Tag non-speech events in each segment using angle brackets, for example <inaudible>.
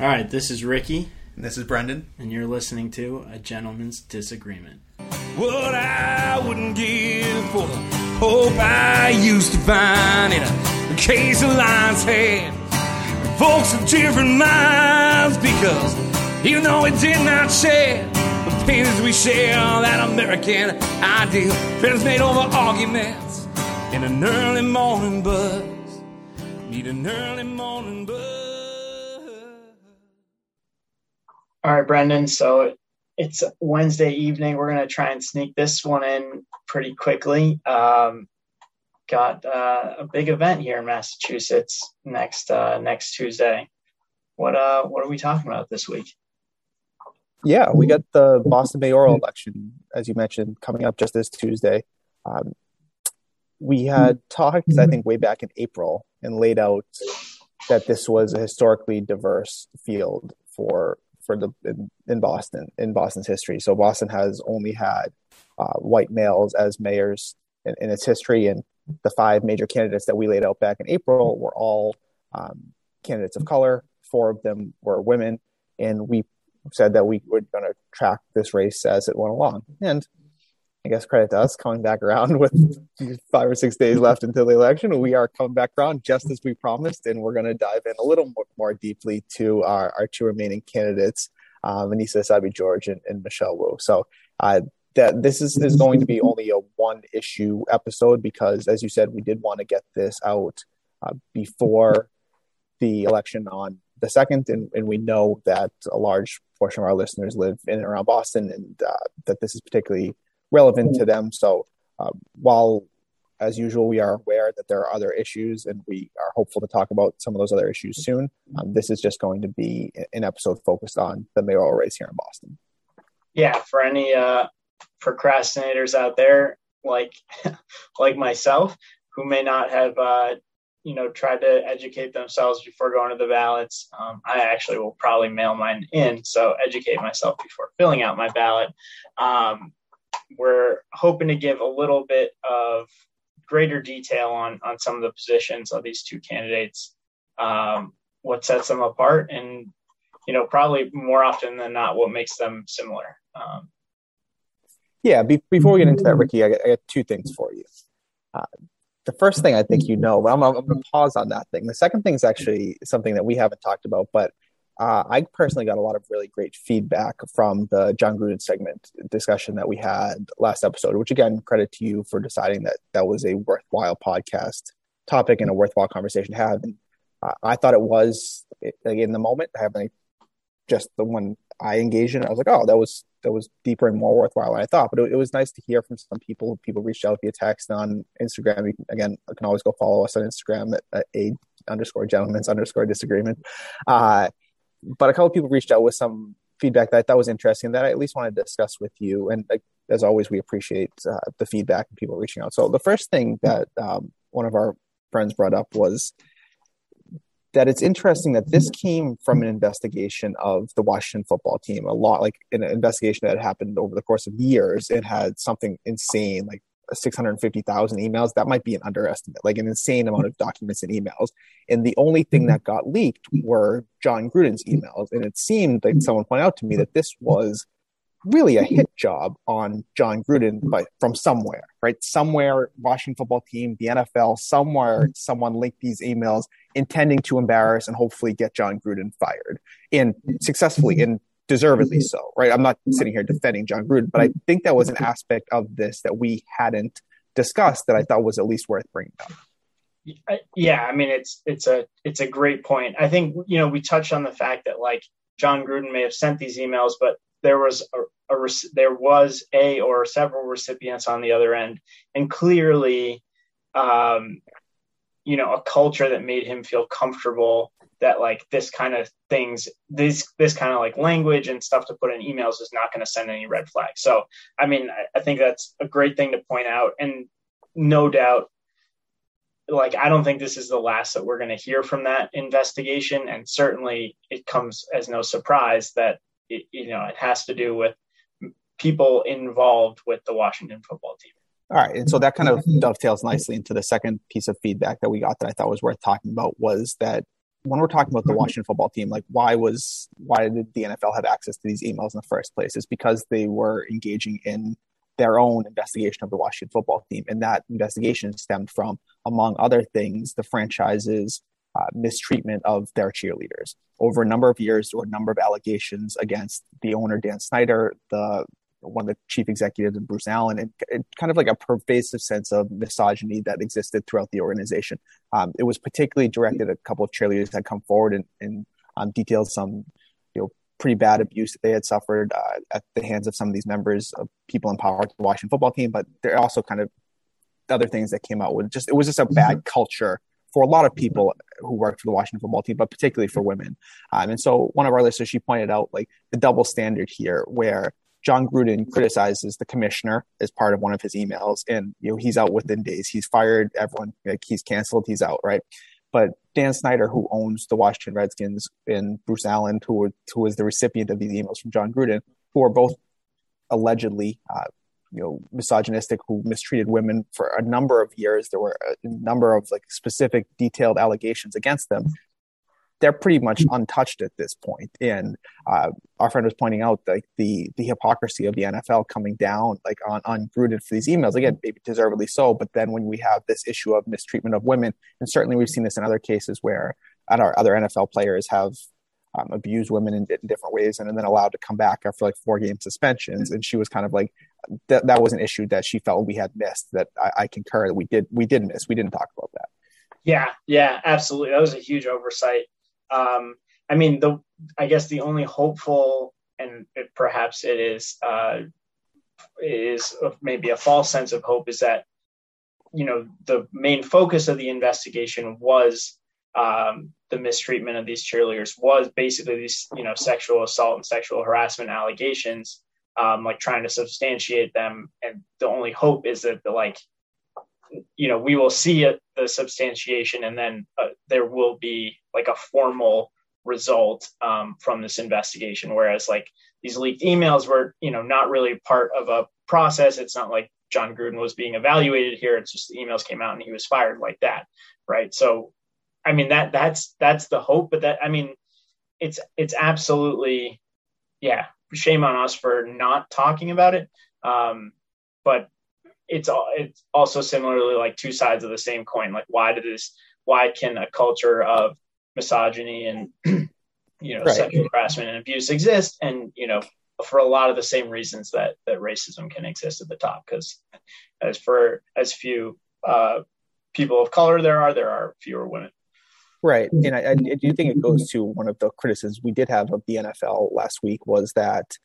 All right, this is Ricky, And this is Brendan. and you're listening to A Gentleman's Disagreement. What I wouldn't give for the hope I used to find in a case of lion's head. Folks of different minds because even though we did not share the pains we share, that American ideal friends made over arguments in an early morning buzz. Need an early morning buzz. All right, Brendan. So it's Wednesday evening. We're going to try and sneak this one in pretty quickly. Um, got uh, a big event here in Massachusetts next uh, next Tuesday. What uh what are we talking about this week? Yeah, we got the Boston mayoral election, as you mentioned, coming up just this Tuesday. Um, we had talked, I think, way back in April and laid out that this was a historically diverse field for for the in, in Boston in Boston's history. So Boston has only had uh, white males as mayors in, in, its history, and the five major candidates that we laid out back in April were all um, candidates of color. Four of them were women, and we said that we were going to track this race as it went along. And I guess credit to us coming back around <laughs> with five or six days left until the election. We are coming back around just as we promised, and we're going to dive in a little more, more deeply to our, our two remaining candidates, uh, Annissa Essaibi George and, and, Michelle Wu. So uh, that this is, is going to be only a one issue episode because, as you said, we did want to get this out uh, before the election on the second, and, and, we know that a large portion of our listeners live in and around Boston, and uh, that this is particularly relevant to them. So, uh, while as usual, we are aware that there are other issues, and we are hopeful to talk about some of those other issues soon. Um, this is just going to be an episode focused on the mayoral race here in Boston. Yeah, for any uh, procrastinators out there, like <laughs> like myself, who may not have uh, you know tried to educate themselves before going to the ballots um, i actually will probably mail mine in so educate myself before filling out my ballot um, we're hoping to give a little bit of greater detail on on some of the positions of these two candidates um, what sets them apart and you know probably more often than not what makes them similar. Um, yeah be- before we get into that ricky i got, I got two things for you. Uh, the first thing I think you know, but I'm, I'm going to pause on that thing. The second thing is actually something that we haven't talked about, but uh, I personally got a lot of really great feedback from the Jon Gruden segment discussion that we had last episode, which again, credit to you for deciding that that was a worthwhile podcast topic and a worthwhile conversation to have. And uh, I thought it was like, in the moment, having just the one I engaged in, I was like, oh, that was that was deeper and more worthwhile than I thought. But it, it was nice to hear from some people. People reached out via text on Instagram. You can, again, you can always go follow us on Instagram at, at a underscore gentlemen's underscore disagreement. Uh, but a couple people reached out with some feedback that I thought was interesting that I at least wanted to discuss with you. And as always, we appreciate uh, the feedback and people reaching out. So the first thing that um, one of our friends brought up was that it's interesting that this came from an investigation of the Washington football team. A lot like an investigation that happened over the course of years. It had something insane, like 650,000 emails. That might be an underestimate, like an insane amount of <laughs> documents and emails. And the only thing mm-hmm. that got leaked were Jon Gruden's mm-hmm. emails. And it seemed like mm-hmm. someone pointed out to me that this was really a hit job on Jon Gruden, but from somewhere, right? Somewhere, Washington football team, the NFL, somewhere, someone linked these emails intending to embarrass and hopefully get Jon Gruden fired, and successfully and deservedly mm-hmm. so, right? I'm not mm-hmm. sitting here defending Jon Gruden, but I think that was an mm-hmm. aspect of this that we hadn't discussed that I thought was at least worth bringing up. Yeah, I mean it's it's a it's a great point. I think you know we touched on the fact that like Jon Gruden may have sent these emails, but there was a, a there was a or several recipients on the other end, and clearly, um, you know, a culture that made him feel comfortable that like this kind of things, this this kind of like language and stuff to put in emails is not going to send any red flags. So, I mean, I, I think that's a great thing to point out, and no doubt like I don't think this is the last that we're going to hear from that investigation, and certainly it comes as no surprise that it, you know, it has to do with people involved with the Washington football team. All right, and so that kind of dovetails nicely into the second piece of feedback that we got that I thought was worth talking about was that when we're talking about the Washington football team, like why was why did the NFL have access to these emails in the first place? It's because they were engaging in their own investigation of the Washington football team, and that investigation stemmed from, among other things, the franchise's uh, mistreatment of their cheerleaders. Over a number of years, there were a number of allegations against the owner Dan Snyder, the one of the chief executives of Bruce Allen, and, and, kind of like a pervasive sense of misogyny that existed throughout the organization. Um, it was particularly directed at a couple of cheerleaders that come forward and, and um, detailed some, you know, pretty bad abuse that they had suffered uh, at the hands of some of these members of people in power at the Washington football team. But there are also kind of other things that came out with just it was just a bad mm-hmm. culture for a lot of people who worked for the Washington football team, but particularly for women. Um, and so one of our listeners, she pointed out like the double standard here, where Jon Gruden criticizes the commissioner as part of one of his emails, and you know he's out within days. He's fired everyone, like he's canceled, he's out, right? But Dan Snyder, who owns the Washington Redskins, and Bruce Allen, who who was the recipient of these emails from Jon Gruden, who are both allegedly, uh, you know, misogynistic, who mistreated women for a number of years. There were a number of like specific, detailed allegations against them they're pretty much untouched at this point. And uh, our friend was pointing out like the the hypocrisy of the NFL coming down like on on Gruden for these emails again, maybe deservedly so. But then when we have this issue of mistreatment of women, and certainly we've seen this in other cases where our other NFL players have um, abused women in, in, different ways and, and, then allowed to come back after like four game suspensions. And she was kind of like that. That was an issue that she felt we had missed. That I, I concur that we did we did miss. We didn't talk about that. Yeah, yeah, absolutely. That was a huge oversight. Um, I mean, the I guess the only hopeful and it, perhaps it is uh, is maybe a false sense of hope is that you know the main focus of the investigation was um, the mistreatment of these cheerleaders was basically these you know sexual assault and sexual harassment allegations um, like trying to substantiate them. And the only hope is that the like you know we will see it, the substantiation and then uh, there will be like a formal result um, from this investigation whereas like these leaked emails were you know not really part of a process it's not like Jon Gruden was being evaluated here it's just the emails came out and he was fired like that right so i mean that that's that's the hope but that i mean it's it's absolutely yeah shame on us for not talking about it um, but it's all it's also similarly like two sides of the same coin. Like why did this? Why can a culture of misogyny and <clears throat> you know right. sexual harassment and abuse exist? And you know for a lot of the same reasons that that racism can exist at the top. Because as for as few uh, people of color there are, there are fewer women. Right, and I, I do think it goes to one of the criticisms we did have of the NFL last week was that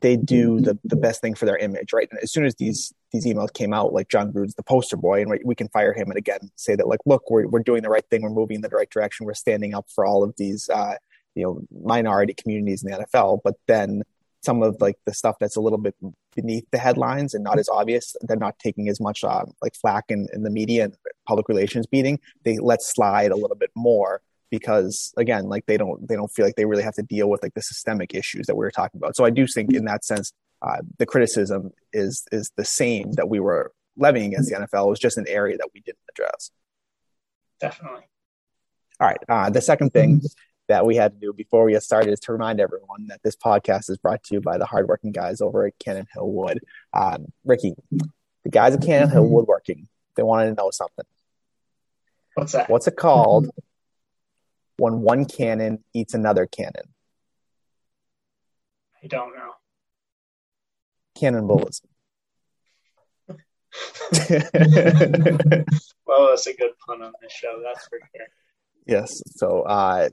they do the, the best thing for their image, right? And as soon as these these emails came out, like Jon Gruden's the poster boy, and we can fire him and again say that like, look, we're we're doing the right thing, we're moving in the right direction, we're standing up for all of these uh, you know minority communities in the NFL. But then some of like the stuff that's a little bit beneath the headlines and not as obvious, they're not taking as much uh, like flack in, in the media and public relations beating. They let slide a little bit more because again like they don't they don't feel like they really have to deal with like the systemic issues that we were talking about. So i do think in that sense uh, the criticism is is the same that we were levying against the nfl it was just an area that we didn't address. Definitely. All right uh, the second thing that we had to do before we get started is to remind everyone that this podcast is brought to you by the hardworking guys over at cannon hill wood. Um, ricky the guys at cannon hill woodworking they wanted to know something. What's that? What's it called when one cannon eats another cannon? I don't know. Cannibalism. <laughs> <laughs> well, that's a good pun on this show. That's for sure. Yes. So, uh,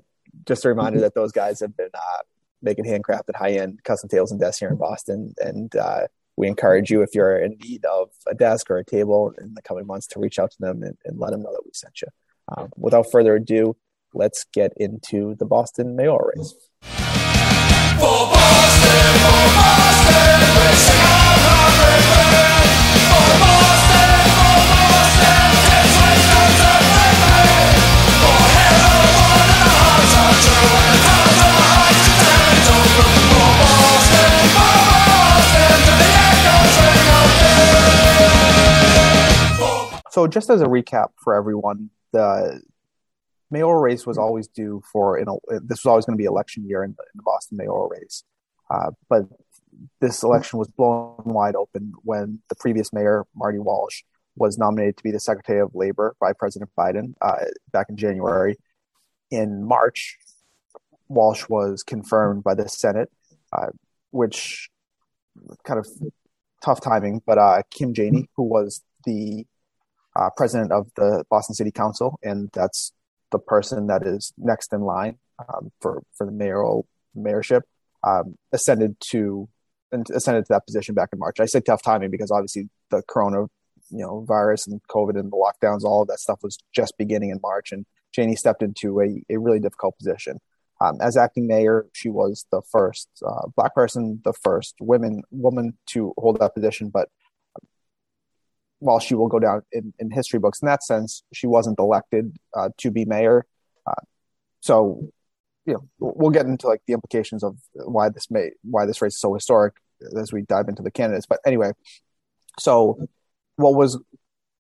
just a reminder that those guys have been uh, making handcrafted, high-end custom tables and desks here in Boston, and uh, we encourage you if you're in need of a desk or a table in the coming months to reach out to them and, and let them know that we sent you. Um, without further ado, let's get into the Boston mayoral race. For Boston, for Boston, So just as a recap for everyone, the mayoral race was always due for you know this was always going to be election year in the, in the Boston mayoral race, uh, but this election was blown wide open when the previous mayor Marty Walsh was nominated to be the Secretary of Labor by President Biden uh, back in January. In March, Walsh was confirmed by the Senate, uh, which kind of tough timing. But uh, Kim Janey, who was the uh, president of the Boston City Council, and that's the person that is next in line um, for for the mayoral mayorship, um, ascended to ascended to that position back in March. I say tough timing because obviously the corona, you know, virus and COVID and the lockdowns, all of that stuff was just beginning in March, and Janey stepped into a, a really difficult position. Um, as acting mayor, she was the first uh, black person, the first women woman to hold that position. But while she will go down in, in history books in that sense, she wasn't elected uh, to be mayor. Uh, so, you know, we'll get into like the implications of why this may why this race is so historic as we dive into the candidates. But anyway, so what was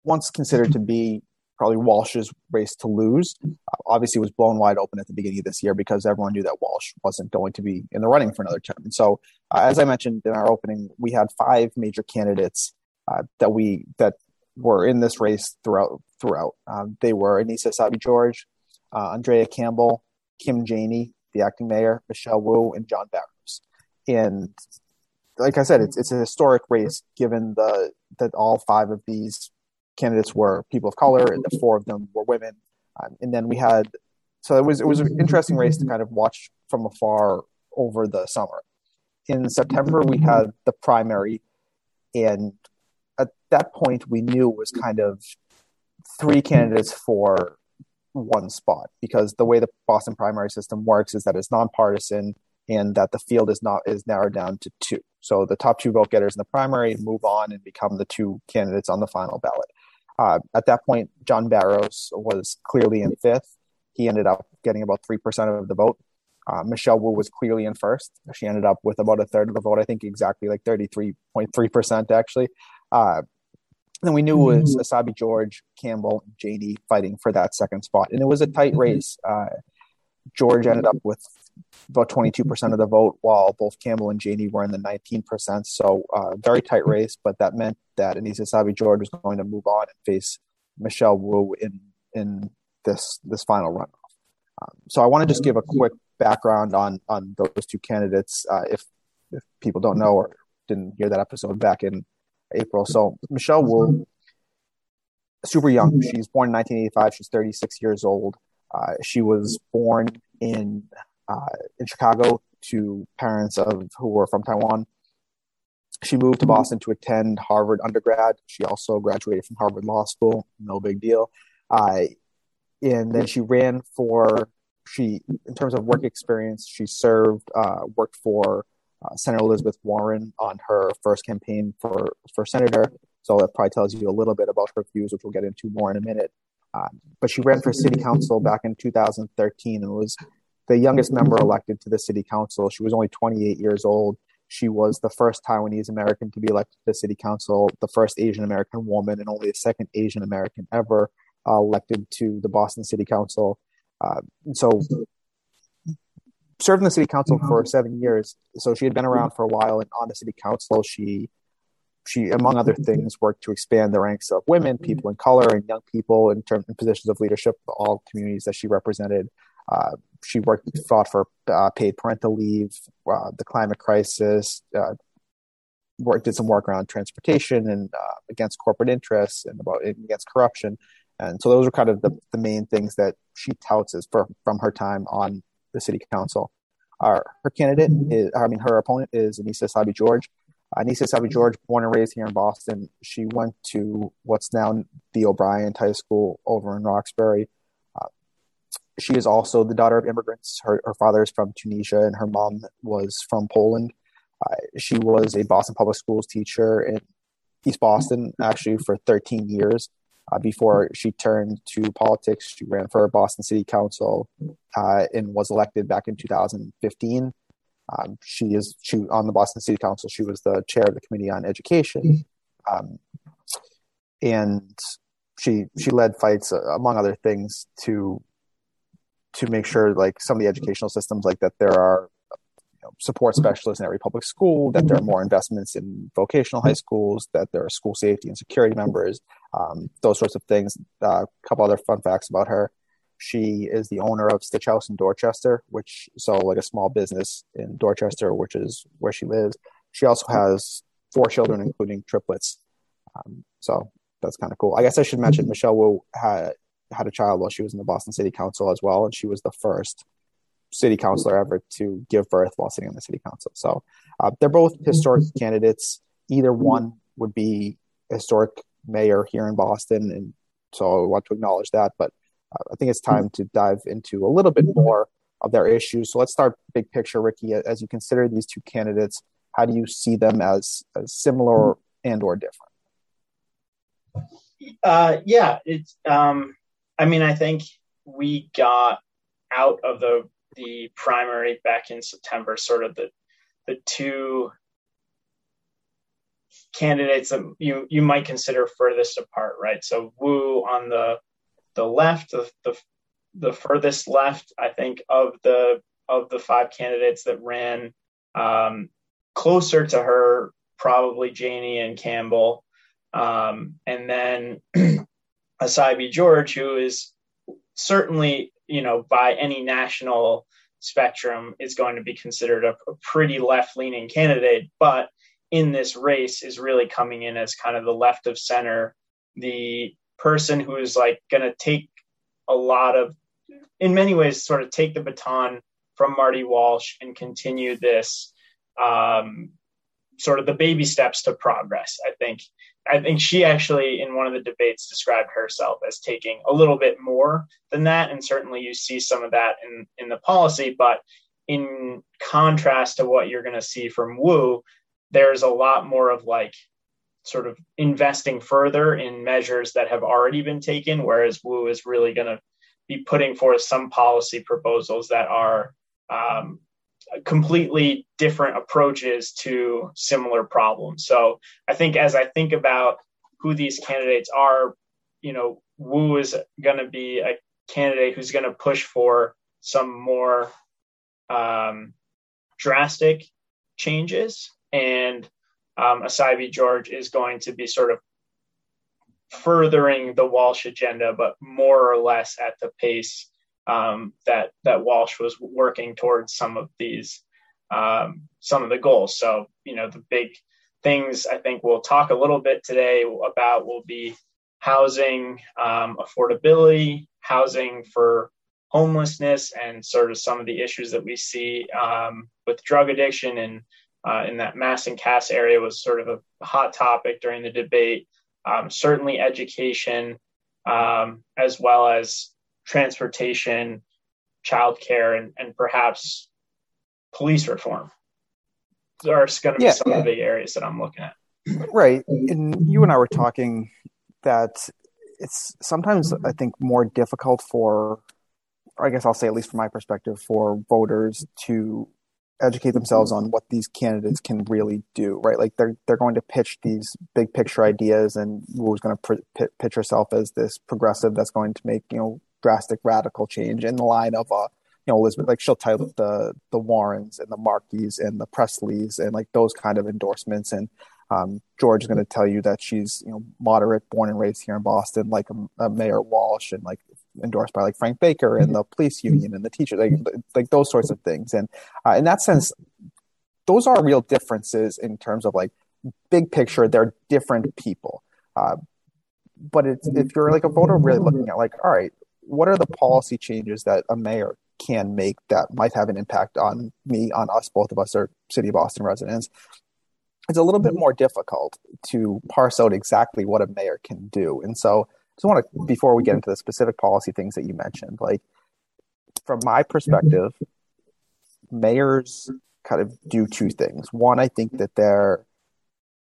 once considered to be probably Walsh's race to lose. Uh, obviously, was blown wide open at the beginning of this year because everyone knew that Walsh wasn't going to be in the running for another term. And so, uh, as I mentioned in our opening, we had five major candidates uh, that we that were in this race throughout. Throughout, um, they were Annissa Essaibi George, uh, Andrea Campbell, Kim Janey, the acting mayor, Michelle Wu, and Jon Barros. And like I said, it's it's a historic race given the that all five of these candidates were people of color, and the four of them were women. Um, and then we had, so it was it was an interesting race to kind of watch from afar over the summer. In September, we had the primary, and at that point, we knew it was kind of three candidates for one spot because the way the Boston primary system works is that it's nonpartisan and that the field is not is narrowed down to two. So the top two vote getters in the primary move on and become the two candidates on the final ballot. Uh, at that point, Jon Barros was clearly in fifth. He ended up getting about 3% of the vote. Uh, Michelle Wu was clearly in first. She ended up with about a third of the vote, I think exactly like 33.3% actually. Uh, and we knew it was Essaibi George, Campbell, and Janey fighting for that second spot. And it was a tight race. Uh, George ended up with about 22% of the vote, while both Campbell and Janey were in the 19%. So, uh, very tight race, but that meant that Annissa Essaibi George was going to move on and face Michelle Wu in in this this final runoff. Um, so, I want to just give a quick background on on those two candidates, uh, if if people don't know or didn't hear that episode back in April. So, Michelle Wu, super young. She's born in 1985. She's 36 years old. Uh, she was born in uh, in Chicago to parents of who were from Taiwan. She moved to Boston to attend Harvard undergrad. She also graduated from Harvard Law School. No big deal. Uh, and then she ran for she in terms of work experience. She served uh, worked for uh, Senator Elizabeth Warren on her first campaign for for senator. So that probably tells you a little bit about her views, which we'll get into more in a minute. Uh, but she ran for city council back in 2013 and was the youngest member elected to the city council. She was only 28 years old. She was the first Taiwanese American to be elected to the city council, the first Asian American woman, and only the second Asian American ever uh, elected to the Boston City Council. Uh, so, served in the city council for seven years. So she had been around for a while, and on the city council, she she, among other things, worked to expand the ranks of women, people in color, and young people in terms in positions of leadership, all communities that she represented. Uh, she worked fought for uh, paid parental leave, uh, the climate crisis, uh, worked did some work around transportation and uh, against corporate interests and about against corruption. And so those are kind of the, the main things that she touts as for, from her time on the city council. Our, her candidate is, I mean, her opponent is Annissa Essaibi George. Annissa Essaibi George, born and raised here in Boston. She went to what's now the O'Bryant High School over in Roxbury she is also the daughter of immigrants. Her, her father is from Tunisia and her mom was from Poland. Uh, she was a Boston Public Schools teacher in East Boston actually for 13 years. Uh, before she turned to politics, she ran for Boston City Council uh, and was elected back in 2015. Um, she is she on the Boston City Council. She was the chair of the Committee on Education, um, and she she led fights uh, among other things to to make sure like some of the educational systems like that there are you know, support specialists in every public school, that there are more investments in vocational high schools, that there are school safety and security members, um, those sorts of things. Uh, a couple other fun facts about her. She is the owner of Stitch House in Dorchester, which so like a small business in Dorchester, which is where she lives. She also has four children, including triplets. Um, so that's kind of cool. I guess I should mention Michelle Wu had had a child while she was in the Boston City Council as well, and she was the first city councilor ever to give birth while sitting on the city council. So uh, they're both historic candidates. Either one would be historic mayor here in Boston, and so I want to acknowledge that. But uh, I think it's time to dive into a little bit more of their issues. So let's start big picture, Ricky. As you consider these two candidates, how do you see them as, as similar and or different? Uh, yeah, it's. Um, I mean, I think we got out of the the primary back in September, sort of the the two candidates that you you might consider furthest apart, right? So Wu on the the left, the the, the furthest left, I think, of the of the five candidates that ran um, closer to her, probably Janey and Campbell, um, and then <clears throat> Essaibi George, who is certainly you know, by any national spectrum, is going to be considered a, a pretty left leaning candidate. But in this race, is really coming in as kind of the left of center, the person who is like going to take a lot of, in many ways, sort of take the baton from Marty Walsh and continue this um, sort of the baby steps to progress. I think I think she actually, in one of the debates, described herself as taking a little bit more than that, and certainly you see some of that in in the policy. But in contrast to what you're going to see from Wu, there's a lot more of like sort of investing further in measures that have already been taken, whereas Wu is really going to be putting forth some policy proposals that are um, completely different approaches to similar problems. So I think as I think about who these candidates are, you know, Wu is going to be a candidate who's going to push for some more um, drastic changes, and um, Essaibi George is going to be sort of furthering the Walsh agenda, but more or less at the pace um, that that Walsh was working towards some of these um, some of the goals. So you know the big things I think we'll talk a little bit today about will be housing um, affordability, housing for homelessness, and sort of some of the issues that we see um, with drug addiction and uh, in that Mass and Cass area was sort of a hot topic during the debate. Um, certainly education, um, as well as transportation, childcare, and, and perhaps police reform Those are going to be yeah, some yeah. of the big areas that I'm looking at. Right. And you and I were talking that it's sometimes, I think, more difficult for, or I guess I'll say, at least from my perspective, for voters to educate themselves on what these candidates can really do, right? Like they're they're going to pitch these big picture ideas, and Wu's going to pr- pitch herself as this progressive that's going to make you know drastic radical change in the line of uh you know Elizabeth like she'll title the the Warrens and the Markeys and the Presleys and like those kind of endorsements and um, George is going to tell you that she's you know moderate, born and raised here in Boston, like a, a Mayor Walsh, and like endorsed by like Frank Baker and the police union and the teachers, like like those sorts of things. And uh, in that sense, those are real differences in terms of like big picture. They're different people. Uh, but it's, if you're like a voter really looking at like, all right, what are the policy changes that a mayor can make that might have an impact on me, on us, both of us are City of Boston residents? It's a little bit mm-hmm. more difficult to parse out exactly what a mayor can do. And so, just want to, before we get mm-hmm. into the specific policy things that you mentioned, like from my mm-hmm. perspective, mayors kind of do two things. One, I think that they're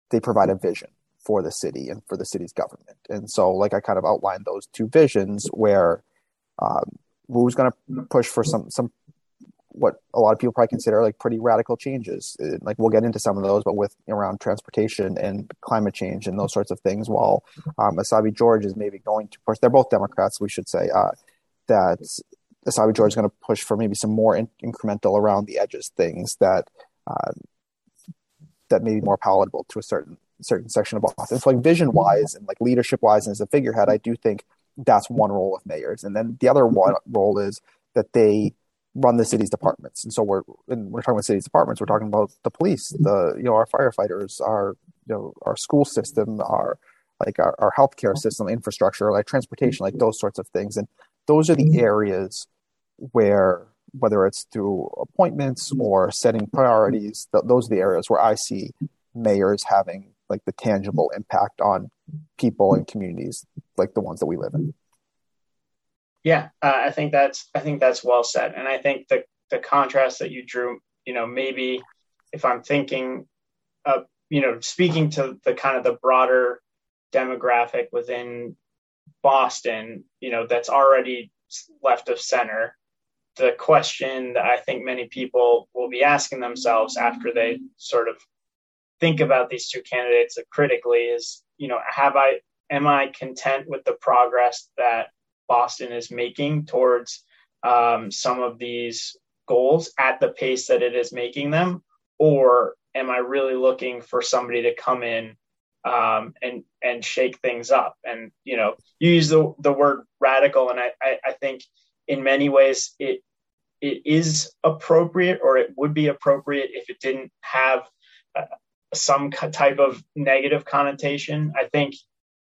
they provide a vision for the city and for the city's government. And so, like I kind of outlined those two visions where um, going to push for some some what a lot of people probably consider like pretty radical changes. Like we'll get into some of those, but with around transportation and climate change and those sorts of things. While um, Essaibi George is maybe going to push, they're both Democrats, we should say, uh, that Essaibi George is going to push for maybe some more in- incremental around the edges things that uh, that may be more palatable to a certain certain section of Boston. So like vision wise and like leadership wise and as a figurehead, I do think that's one role of mayors. And then the other mm-hmm. one role is that they run the city's departments. And so we're when we're talking about city's departments, we're talking about the police, the you know our firefighters, our you know our school system, our like our, our healthcare mm-hmm. system, infrastructure, like transportation, like mm-hmm. those sorts of things. And those are the areas where whether it's through appointments or setting priorities, th- those are the areas where I see mayors having like the tangible impact on people and communities like the ones that we live in. Yeah, uh, I think that's I think that's well said, and I think the the contrast that you drew, you know, maybe if I'm thinking, of, you know, speaking to the kind of the broader demographic within Boston, you know, that's already left of center. The question that I think many people will be asking themselves after they sort of think about these two candidates critically is, you know, have I am I content with the progress that Boston is making towards um, some of these goals at the pace that it is making them, or am I really looking for somebody to come in um, and and shake things up? And you know, you use the the word radical, and I, I, I think in many ways it it is appropriate, or it would be appropriate if it didn't have uh, some type of negative connotation. I think,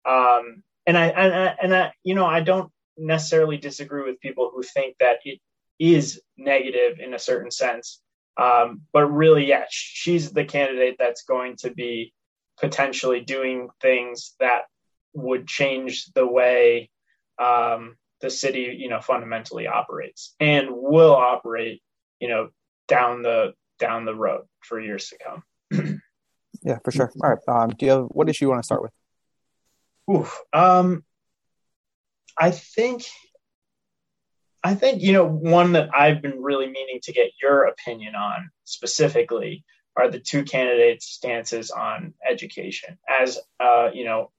um, and I, and I, and I, you know, I don't necessarily disagree with people who think that it is negative in a certain sense. Um, but really, yeah, she's the candidate that's going to be potentially doing things that would change the way um, the city, you know, fundamentally operates and will operate, you know, down the down the road for years to come. Yeah, for sure. All right. Um, do you have what issue you want to start with? Oof. Um, I think, I think you know one that I've been really meaning to get your opinion on specifically are the two candidates' stances on education. As uh, you know,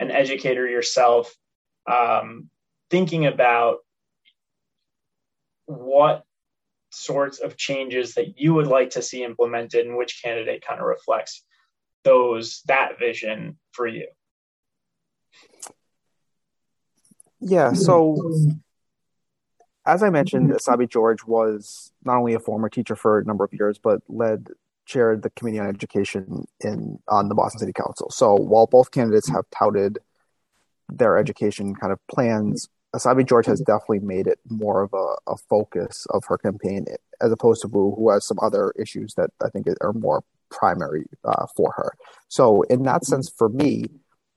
an educator yourself, um, thinking about what sorts of changes that you would like to see implemented and which candidate kind of reflects those that vision for you? Yeah, so as I mentioned, Essaibi George was not only a former teacher for a number of years, but led chaired the committee on education in on the Boston City Council. So while both candidates have touted their education kind of plans, Essaibi George has definitely made it more of a, a focus of her campaign as opposed to Wu, who has some other issues that I think are more primary uh, for her. So in that sense, for me,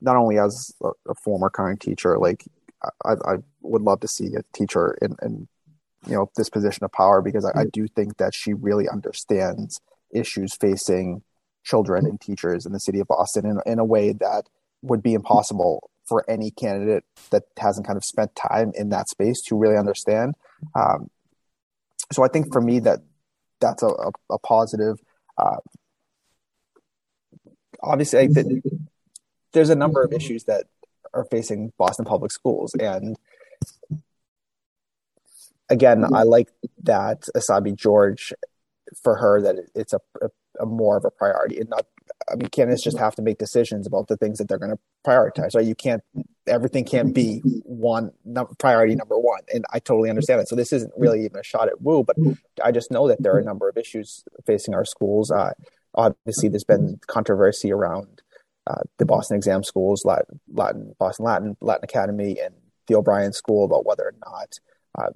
not only as a, a former current teacher, like I, I, would love to see a teacher in, in you know this position of power because I, I do think that she really understands issues facing children and teachers in the city of Boston in, in a way that would be impossible for any candidate that hasn't kind of spent time in that space to really understand. Um, so I think for me that that's a, a, a positive. Uh, obviously, there's a number of issues that are facing Boston public schools, and again, I like that Essaibi George for her that it's a, a, a, more of a priority and not. I mean, candidates just have to make decisions about the things that they're going to prioritize. Right? You can't everything can't be one priority number one, and I totally understand it. So this isn't really even a shot at Wu, but I just know that there are a number of issues facing our schools. Uh, obviously there's been controversy around uh, the Boston Exam Schools, Latin, Latin, Boston Latin, Latin Academy, and the O'Bryant School about whether or not uh,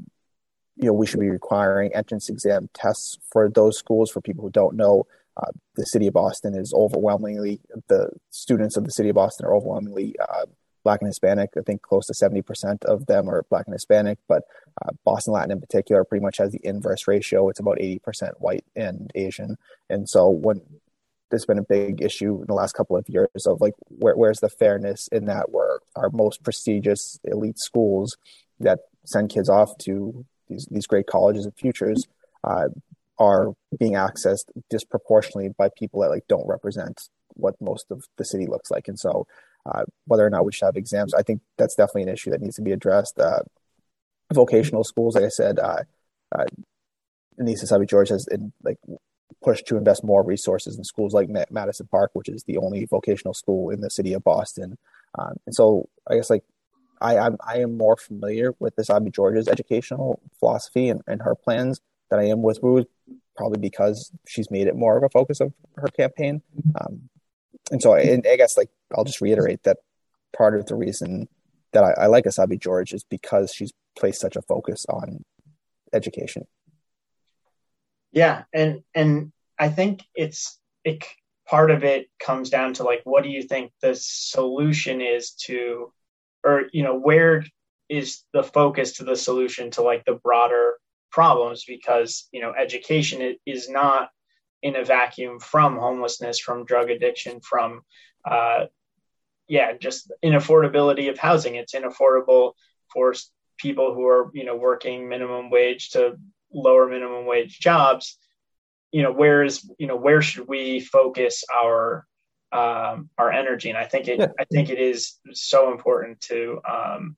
you know we should be requiring entrance exam tests for those schools. For people who don't know, uh, the city of Boston is overwhelmingly the students of the city of Boston are overwhelmingly uh, Black and Hispanic. I think close to 70% of them are Black and Hispanic, but uh, Boston Latin in particular pretty much has the inverse ratio. It's about 80% white and Asian. And so when there's been a big issue in the last couple of years of like, where, where's the fairness in that where our most prestigious elite schools that send kids off to these, these great colleges and futures uh, are being accessed disproportionately by people that like don't represent what most of the city looks like. And so uh, whether or not we should have exams. I think that's definitely an issue that needs to be addressed. Uh, vocational schools, like I said, uh, uh, Annissa Essaibi George has in, like pushed to invest more resources in schools like Madison Park, which is the only vocational school in the city of Boston. Um, and so I guess like I, I'm, I am more familiar with Essaibi George's educational philosophy and, and her plans than I am with Wu, probably because she's made it more of a focus of her campaign. Um, and so I, I guess like I'll just reiterate that part of the reason that I, I like Essaibi George is because she's placed such a focus on education. Yeah, and and I think it's it part of it comes down to like what do you think the solution is to or you know where is the focus to the solution to like the broader problems because you know education is not in a vacuum from homelessness from drug addiction from uh, yeah just inaffordability of housing. It's inaffordable for people who are you know working minimum wage to lower minimum wage jobs. You know where is you know where should we focus our um, our energy? And i think it yeah. i think it is so important to um,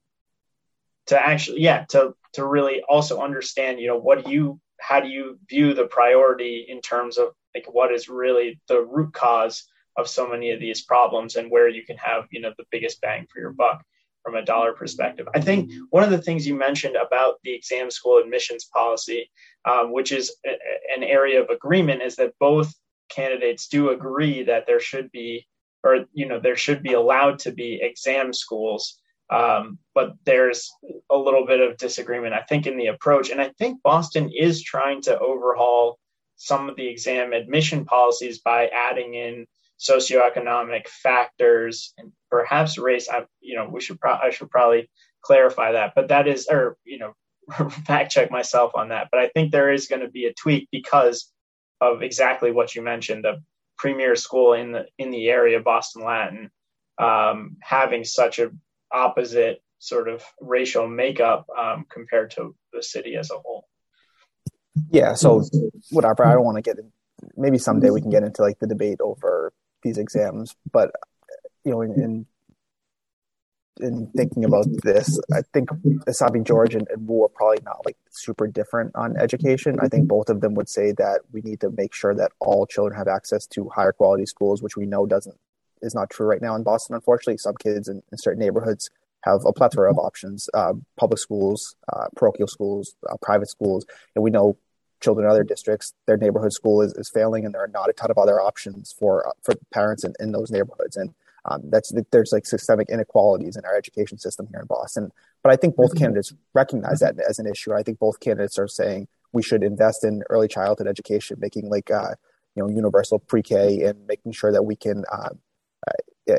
to actually yeah to to really also understand you know what do you how do you view the priority in terms of like what is really the root cause of so many of these problems and where you can have you know the biggest bang for your buck from a dollar perspective i think one of the things you mentioned about the exam school admissions policy um, which is a, an area of agreement is that both candidates do agree that there should be or you know there should be allowed to be exam schools um, but there's a little bit of disagreement, I think, in the approach. And I think Boston is trying to overhaul some of the exam admission policies by adding in socioeconomic factors and perhaps race. I, you know, we should pro- I should probably clarify that, but that is, or you know, <laughs> fact check myself on that. But I think there is going to be a tweak because of exactly what you mentioned, the premier school in the in the area, Boston Latin, um, having such a opposite sort of racial makeup um, compared to the city as a whole. Yeah. So whatever. I don't want to get. In, maybe someday we can get into like the debate over these exams, but you know, in, in in thinking about this, I think Essaibi George and, and Wu are probably not like super different on education. I think both of them would say that we need to make sure that all children have access to higher quality schools, which we know doesn't is not true right now in Boston. Unfortunately, some kids in, in certain neighborhoods have a plethora of options: uh, public schools, uh, parochial schools, uh, private schools, and we know children in other districts, their neighborhood school is, is failing, and there are not a ton of other options for uh, for parents in, in those neighborhoods. And um, that's there's like systemic inequalities in our education system here in Boston. But I think both mm-hmm. candidates recognize that as an issue. I think both candidates are saying we should invest in early childhood education, making like uh, you know universal pre-K and making sure that we can uh, uh,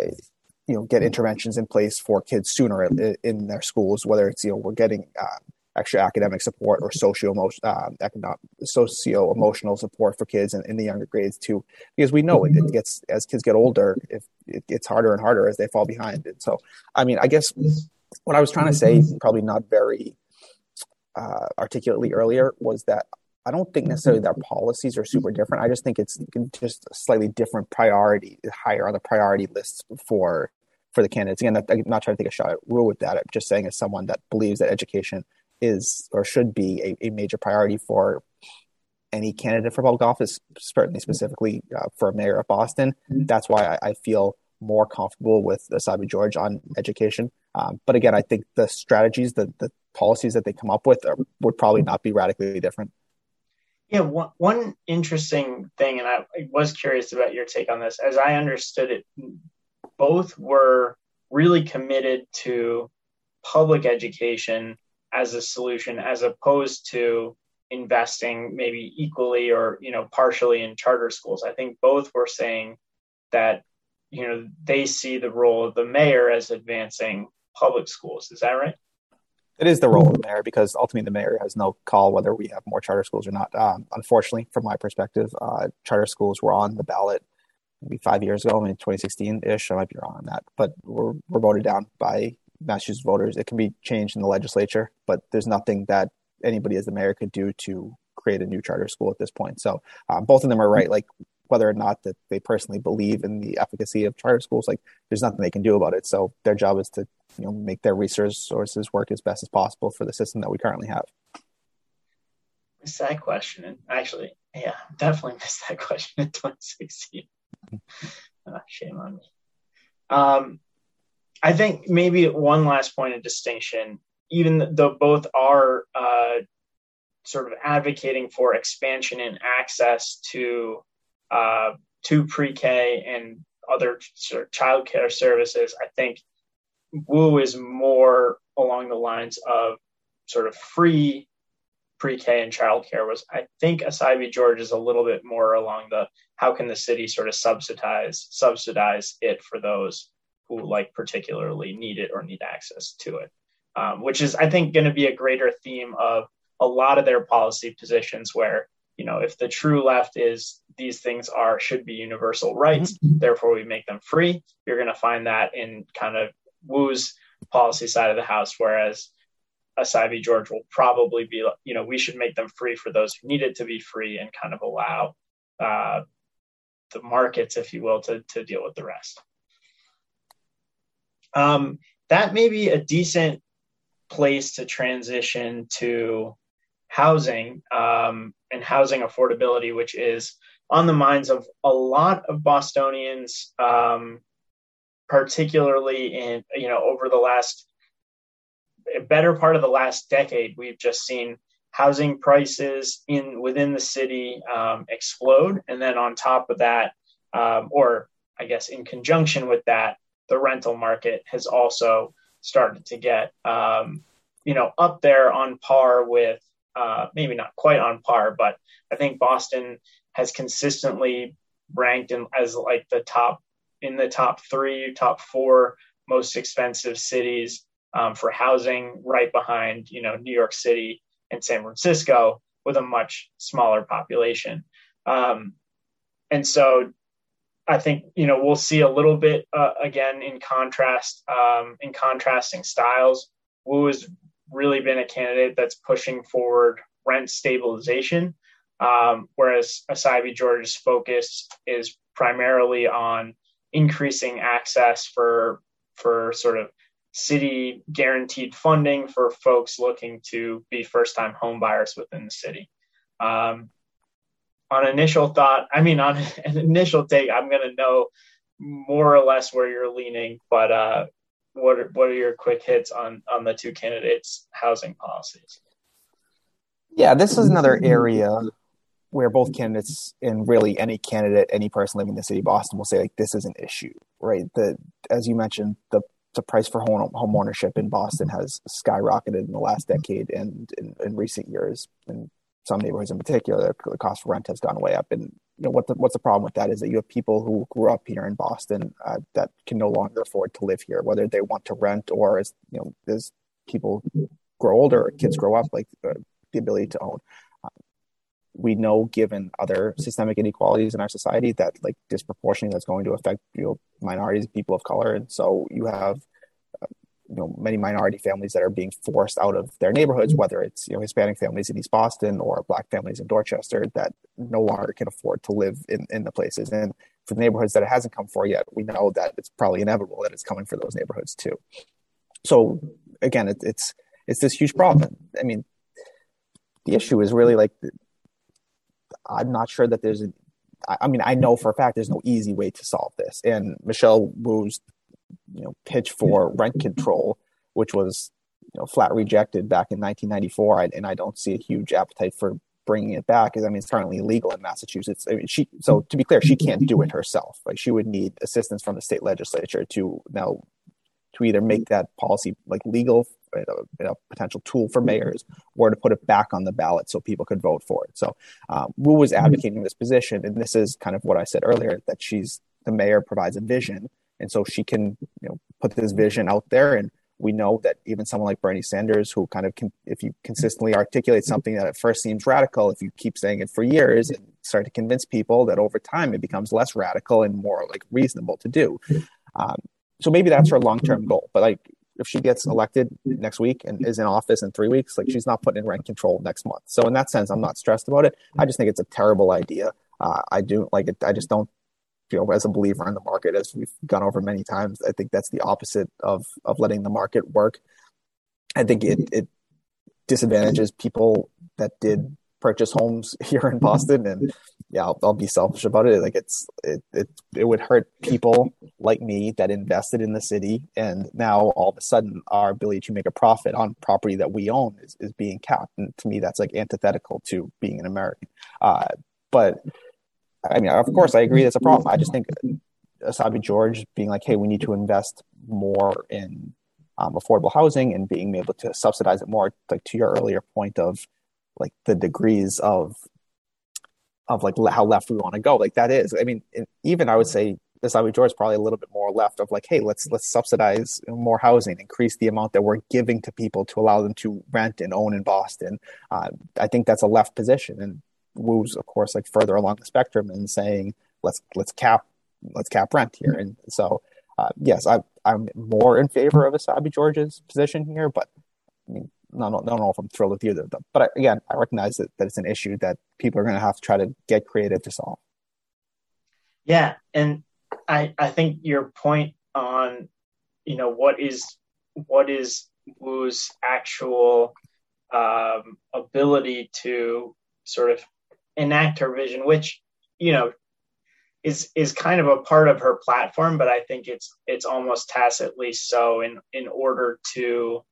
you know get interventions in place for kids sooner in, in their schools, whether it's you know we're getting uh, extra academic support or socio um, economic socio emotional support for kids in, in, the younger grades too, because we know it, it, gets as kids get older, if it gets harder and harder as they fall behind. And so, I mean, I guess what I was trying to say, probably not very uh, articulately earlier, was that I don't think necessarily their policies are super different. I just think it's just a slightly different priority, higher on the priority list for for the candidates. Again, I'm not trying to take a shot at Wu with that. I'm just saying as someone that believes that education is or should be a, a major priority for any candidate for public office, certainly specifically uh, for mayor of Boston. That's why I, I feel more comfortable with Essaibi George on education. Um, but again, I think the strategies, the, the policies that they come up with are, would probably not be radically different. Yeah, one, one interesting thing, and I was curious about your take on this. As I understood it, both were really committed to public education as a solution, as opposed to investing maybe equally or you know partially in charter schools. I think both were saying that you know they see the role of the mayor as advancing public schools. Is that right? It is the role of the mayor because ultimately the mayor has no call whether we have more charter schools or not. Um, unfortunately, from my perspective, uh, charter schools were on the ballot maybe five years ago, I mean 2016 ish. I might be wrong on that, but we're voted down by Massachusetts voters. It can be changed in the legislature, but there's nothing that anybody as the mayor could do to create a new charter school at this point. So um, both of them are right. Like whether or not that they personally believe in the efficacy of charter schools, like there's nothing they can do about it. So their job is to you know make their resources work as best as possible for the system that we currently have. Missed that question, and actually, yeah, definitely <laughs> missed that question in 2016. uh, shame on me. Um, I think maybe one last point of distinction, even though both are uh, sort of advocating for expansion and access to uh, to pre-K and other sort of childcare services, I think Wu is more along the lines of sort of free pre-K and childcare. Was I think Essaibi George is a little bit more along the how can the city sort of subsidize subsidize it for those who like particularly need it or need access to it, um, which is I think going to be a greater theme of a lot of their policy positions where you know if the true left is these things are should be universal rights mm-hmm. therefore we make them free you're going to find that in kind of Wu's policy side of the house whereas Essaibi George will probably be, you know, we should make them free for those who need it to be free and kind of allow uh, the markets, if you will, to, to deal with the rest. Um, that may be a decent place to transition to housing um, and housing affordability, which is on the minds of a lot of Bostonians, um, particularly in you know over the last better part of the last decade. We've just seen housing prices in within the city um, explode, and then on top of that, um, or I guess in conjunction with that, the rental market has also started to get um, you know up there on par with uh, maybe not quite on par, but I think Boston has consistently ranked in, as like the top in the top three, top four most expensive cities um, for housing, right behind you know New York City and San Francisco, with a much smaller population. Um, and so I think you know we'll see a little bit uh, again in contrast um, in contrasting styles. Wu has really been a candidate that's pushing forward rent stabilization, um, whereas Essaibi George's focus is primarily on increasing access for for sort of city guaranteed funding for folks looking to be first time home buyers within the city. Um, on initial thought, I mean, on <laughs> an initial take, I'm going to know more or less where you're leaning, but uh, what are, what are your quick hits on on the two candidates' housing policies? Yeah, this is another area where both candidates and really any candidate, any person living in the city of Boston will say like this is an issue, right? The as you mentioned, the the price for home home ownership in Boston has skyrocketed in the last decade and in, in recent years. In some neighborhoods in particular, the cost of rent has gone way up. And you know what the, what's the problem with that is that you have people who grew up here in Boston uh, that can no longer afford to live here, whether they want to rent or as you know as people grow older, kids grow up, like uh, the ability to own we know given other systemic inequalities in our society that like disproportionately that's going to affect you know minorities people of color and so you have uh, you know many minority families that are being forced out of their neighborhoods mm-hmm. whether it's you know hispanic families in east boston or black families in dorchester that no longer can afford to live in, in the places and for the neighborhoods that it hasn't come for yet we know that it's probably inevitable that it's coming for those neighborhoods too. So again it, it's it's this huge problem. I mean the issue is really like I'm not sure that there's a, I mean, I know for a fact there's no easy way to solve this. And Michelle Wu's, you know, pitch for rent control, which was, you know, flat rejected back in 1994, and I don't see a huge appetite for bringing it back. I mean, it's currently illegal in Massachusetts. I mean, she. So to be clear, she can't do it herself. Like she would need assistance from the state legislature to now to either make that policy like legal a, a, potential tool for mayors or to put it back on the ballot so people could vote for it. So um, Wu was advocating this position, and this is kind of what I said earlier that she's the mayor provides a vision, and so she can you know put this vision out there. And we know that even someone like Bernie Sanders, who kind of can, if you consistently articulate something that at first seems radical, if you keep saying it for years and start to convince people that over time it becomes less radical and more like reasonable to do. Um, so maybe that's her long term goal. But like if she gets elected next week and is in office in three weeks, like she's not putting in rent control next month. So in that sense, I'm not stressed about it. I just think it's a terrible idea. Uh, I do like it. I just don't you know, as a believer in the market, as we've gone over many times, I think that's the opposite of of letting the market work. I think it it disadvantages people that did purchase homes <laughs> here in Boston, and yeah, I'll, I'll, be selfish about it. Like it's it, it it would hurt people like me that invested in the city, and now all of a sudden our ability to make a profit on property that we own is, is being capped. And to me, that's like antithetical to being an American. Uh, but I mean, of course, I agree that's a problem. I just think Essaibi George being like, hey, we need to invest more in um, affordable housing and being able to subsidize it more. Like to your earlier point of like the degrees of of like how left we want to go. Like that is, I mean, even I would say Essaibi George is probably a little bit more left of like, hey, let's let's subsidize more housing, increase the amount that we're giving to people to allow them to rent and own in Boston. Uh, I think that's a left position, and Wu's of course like further along the spectrum and saying let's let's cap let's cap rent here. And so uh, yes, I I'm more in favor of Essaibi George's position here, but I mean, I don't, don't know if I'm thrilled with either of them. But I, again, I recognize that, that it's an issue that people are going to have to try to get creative to solve. Yeah, and I I think your point on you know what is what is Wu's actual um, ability to sort of enact her vision, which you know is is kind of a part of her platform, but I think it's it's almost tacitly so in in order to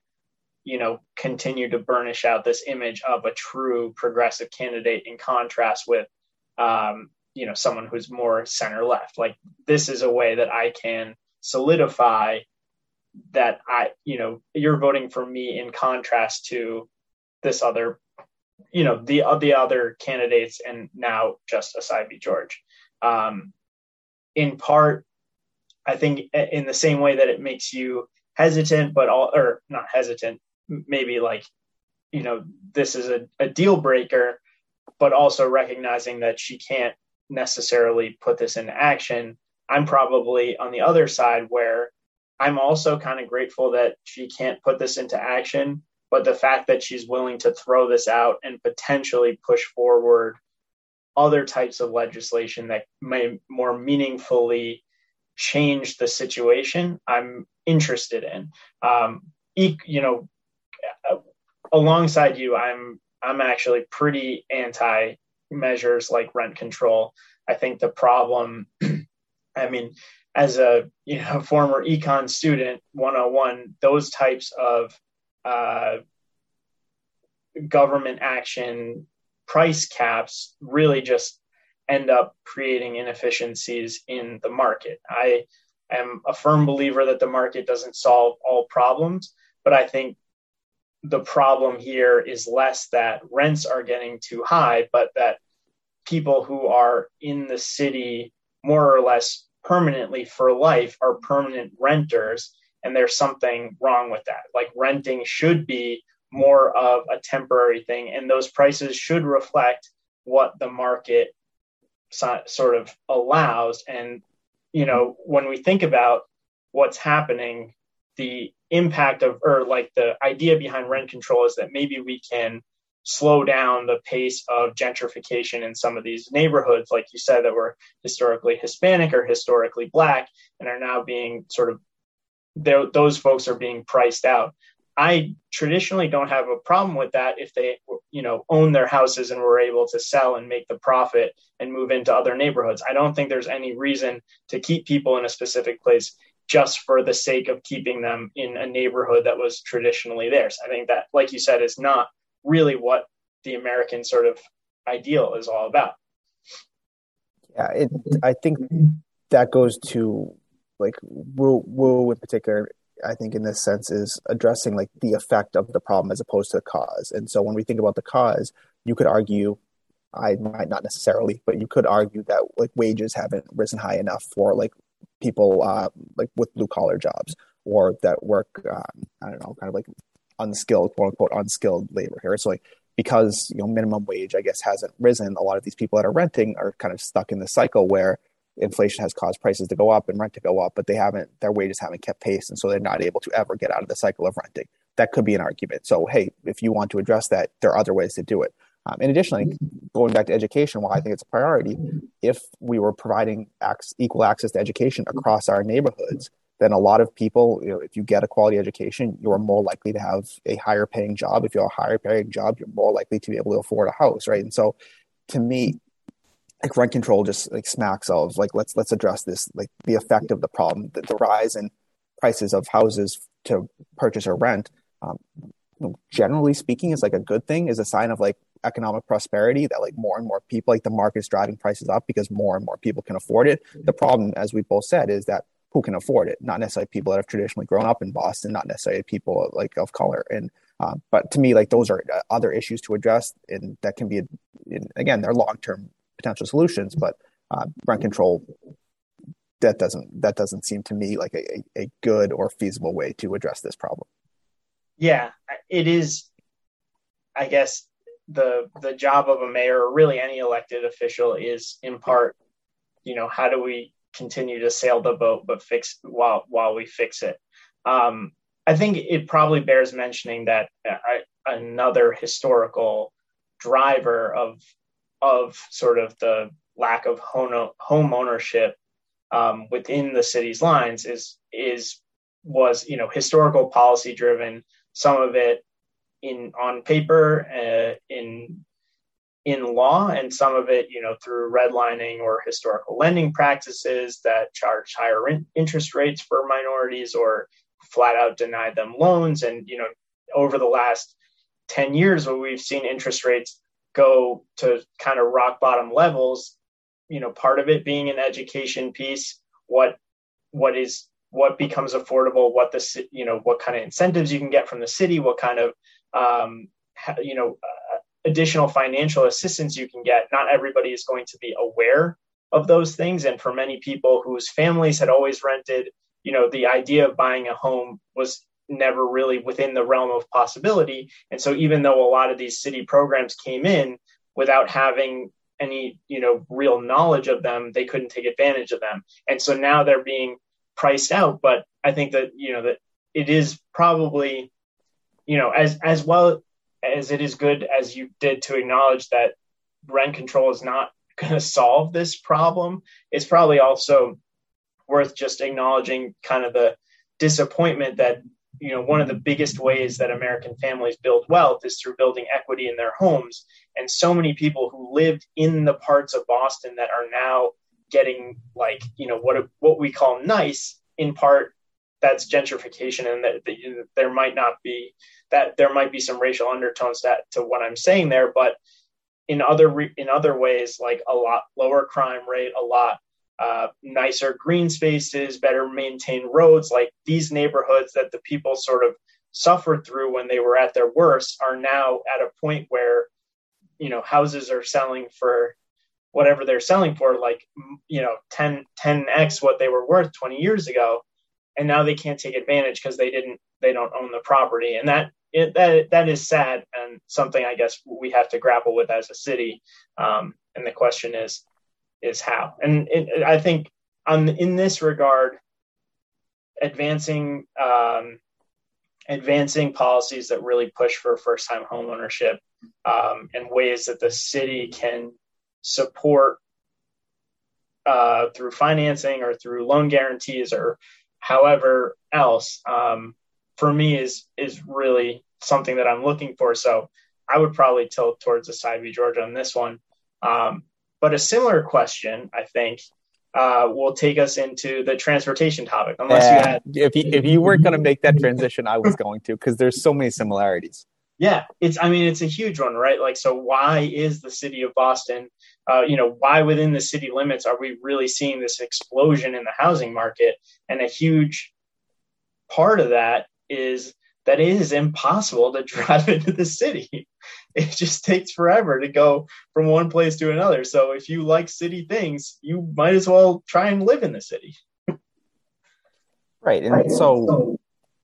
you know continue to burnish out this image of a true progressive candidate in contrast with um, you know someone who's more center left. Like this is a way that i can solidify that i you know you're voting for me in contrast to this other you know the uh, the other candidates and now just Essaibi George. Um, in part i think in the same way that it makes you hesitant but all or not hesitant maybe like you know this is a, a deal breaker but also recognizing that she can't necessarily put this into action. I'm probably on the other side where i'm also kind of grateful that she can't put this into action but the fact that she's willing to throw this out and potentially push forward other types of legislation that may more meaningfully change the situation i'm interested in um, you know alongside you, I'm I'm actually pretty anti measures like rent control. I think the problem, <clears throat> I mean, as a you know former econ student 101, those types of uh, government action price caps really just end up creating inefficiencies in the market. I am a firm believer that the market doesn't solve all problems, but I think the problem here is less that rents are getting too high, but that people who are in the city more or less permanently for life are permanent renters. And there's something wrong with that. Like renting should be more of a temporary thing, and those prices should reflect what the market so, sort of allows. And, you know, when we think about what's happening, the impact of or like the idea behind rent control is that maybe we can slow down the pace of gentrification in some of these neighborhoods like you said that were historically hispanic or historically black and are now being sort of those folks are being priced out i traditionally don't have a problem with that if they you know own their houses and were able to sell and make the profit and move into other neighborhoods i don't think there's any reason to keep people in a specific place just for the sake of keeping them in a neighborhood that was traditionally theirs. I think that, like you said, is not really what the American sort of ideal is all about. Yeah, it, I think that goes to like Wu, Wu in particular. I think in this sense is addressing like the effect of the problem as opposed to the cause. And so when we think about the cause, you could argue I might not necessarily, but you could argue that like wages haven't risen high enough for like people uh, like with blue collar jobs or that work um, I don't know kind of like unskilled quote unquote unskilled labor here. So like because you know minimum wage I guess hasn't risen, a lot of these people that are renting are kind of stuck in the cycle where inflation has caused prices to go up and rent to go up, but they haven't their wages haven't kept pace, and so they're not able to ever get out of the cycle of renting. That could be an argument. So hey, if you want to address that, there are other ways to do it. Um, and additionally, going back to education, why I think it's a priority, if we were providing ac- equal access to education across our neighborhoods, then a lot of people, you know, if you get a quality education, you're more likely to have a higher paying job. If you have a higher paying job, you're more likely to be able to afford a house, right? And so, to me, like rent control just like smacks of like let's let's address this like the effect of the problem, the, the rise in prices of houses to purchase or rent. Um, generally speaking, is like a good thing, is a sign of like economic prosperity that like more and more people like the market's driving prices up because more and more people can afford it. The problem, as we both said, is that who can afford it? Not necessarily people that have traditionally grown up in Boston, not necessarily people like of color. And um, but to me, like those are uh, other issues to address, and that can be again they're long term potential solutions. But uh, rent control that doesn't that doesn't seem to me like a, a good or feasible way to address this problem. Yeah, it is. I guess the the job of a mayor or really any elected official is in part, you know, how do we continue to sail the boat but fix while while we fix it. Um, I think it probably bears mentioning that I, another historical driver of of sort of the lack of home, ownership um, within the city's lines is is was you know historical policy driven. Some of it in on paper uh, in in law and some of it you know through redlining or historical lending practices that charge higher in- interest rates for minorities or flat out deny them loans. And you know over the last 10 years where we've seen interest rates go to kind of rock bottom levels you know part of it being an education piece what what is what becomes affordable what the you know what kind of incentives you can get from the city what kind of um, you know uh, additional financial assistance you can get. Not everybody is going to be aware of those things. And for many people whose families had always rented you know the idea of buying a home was never really within the realm of possibility. And so even though a lot of these city programs came in without having any you know real knowledge of them they couldn't take advantage of them. And so now they're being priced out but i think that you know that it is probably you know as as well as it is good as you did to acknowledge that rent control is not <laughs> going to solve this problem. It's probably also worth just acknowledging kind of the disappointment that you know one of the biggest ways that american families build wealth is through building equity in their homes. And so many people who lived in the parts of boston that are now getting like you know what what we call nice in part that's gentrification and that, that you there might not be that there might be some racial undertones to, to what i'm saying there but in other in other ways like a lot lower crime rate a lot uh, nicer green spaces, better maintained roads. Like these neighborhoods that the people sort of suffered through when they were at their worst are now at a point where, you know, houses are selling for whatever they're selling for, like, you know, 10, 10x what they were worth 20 years ago. And now they can't take advantage because they didn't, they don't own the property. And that, it, that, that is sad and something I guess we have to grapple with as a city. Um, and the question is, is how. And it, I think on in this regard, advancing um, advancing policies that really push for first time home ownership um, and ways that the city can support uh, through financing or through loan guarantees or however else um, for me is is really something that I'm looking for. So I would probably tilt towards the side v Georgia on this one. Um, but a similar question, I think, uh, will take us into the transportation topic. Unless you had, if you, if you weren't going to make that transition, I was going to because there's so many similarities. Yeah, it's. I mean, it's a huge one, right? Like, so why is the city of Boston? Uh, you know, why within the city limits are we really seeing this explosion in the housing market? And a huge part of that is that it is impossible to <laughs> drive into the city. <laughs> It just takes forever to go from one place to another. So if you like city things, you might as well try and live in the city. Right. And so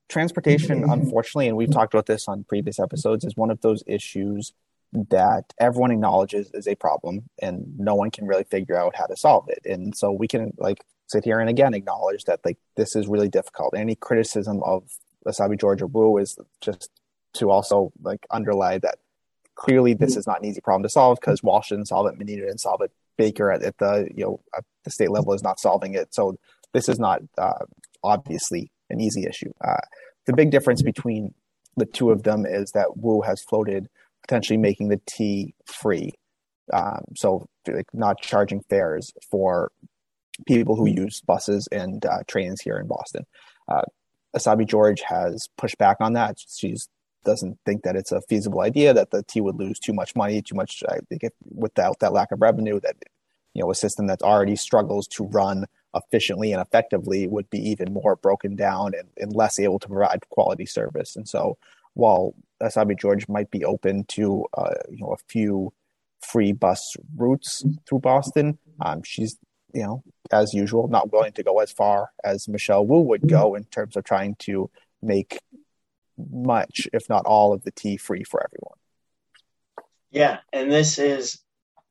transportation, unfortunately, and we've talked about this on previous episodes, is one of those issues that everyone acknowledges is a problem and no one can really figure out how to solve it. And so we can like sit here and again acknowledge that like this is really difficult. Any criticism of Wasabi Georgia Wu is just to also like underlie that clearly this is not an easy problem to solve because Walsh didn't solve it, Menino didn't solve it, Baker at, at the you know the state level is not solving it. So this is not uh, obviously an easy issue. Uh, the big difference between the two of them is that Wu has floated potentially making the T free, um, so like not charging fares for people who use buses and uh, trains here in Boston. Uh, Essaibi George has pushed back on that. She's doesn't think that it's a feasible idea that the T would lose too much money, too much I think if, without that lack of revenue that you know a system that already struggles to run efficiently and effectively would be even more broken down and, and less able to provide quality service. And so while Essaibi George might be open to uh, you know a few free bus routes through Boston, um, she's you know as usual not willing to go as far as Michelle Wu would go in terms of trying to make much, if not all, of the T free for everyone. Yeah, and this is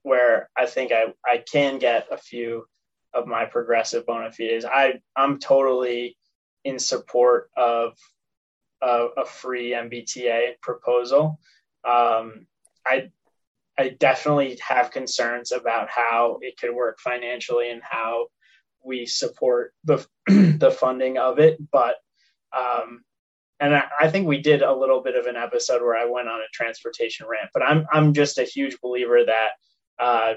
where I think I, I can get a few of my progressive bona fides. I I'm totally in support of a, a free MBTA proposal. Um, I I definitely have concerns about how it could work financially and how we support the <clears throat> the funding of it, but um, and I, I, think we did a little bit of an episode where I went on a transportation rant, but I'm I'm just a huge believer that uh,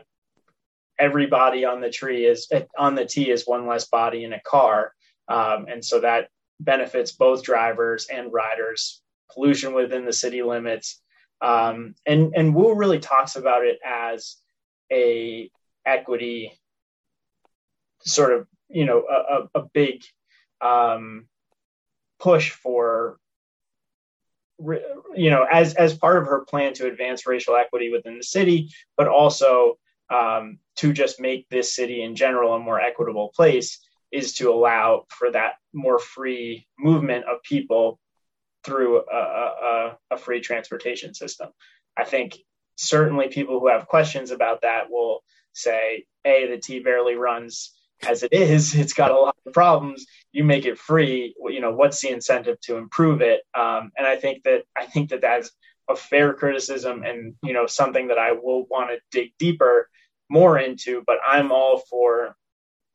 everybody on the tree is on the T is one less body in a car, um, and so that benefits both drivers and riders. Pollution within the city limits, um, and and Wu really talks about it as a equity sort of you know a, a, a big um, push for you know as as part of her plan to advance racial equity within the city but also um, to just make this city in general a more equitable place is to allow for that more free movement of people through a, a, a free transportation system. I think certainly people who have questions about that will say a the t barely runs as it is, it's got a lot of problems. You make it free. You know, what's the incentive to improve it? Um, and I think that I think that that's a fair criticism, and you know, something that I will want to dig deeper more into. But I'm all for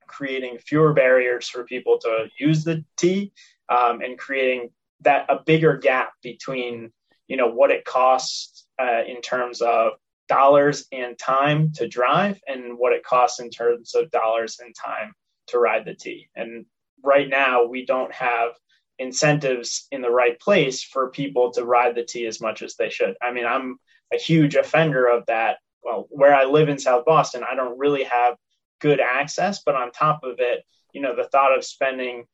creating fewer barriers for people to use the T um, and creating that a bigger gap between you know what it costs uh, in terms of dollars and time to drive and what it costs in terms of dollars and time to ride the T. And right now, we don't have incentives in the right place for people to ride the T as much as they should. I mean, I'm a huge offender of that. Well, where I live in South Boston, I don't really have good access, but on top of it, you know, the thought of spending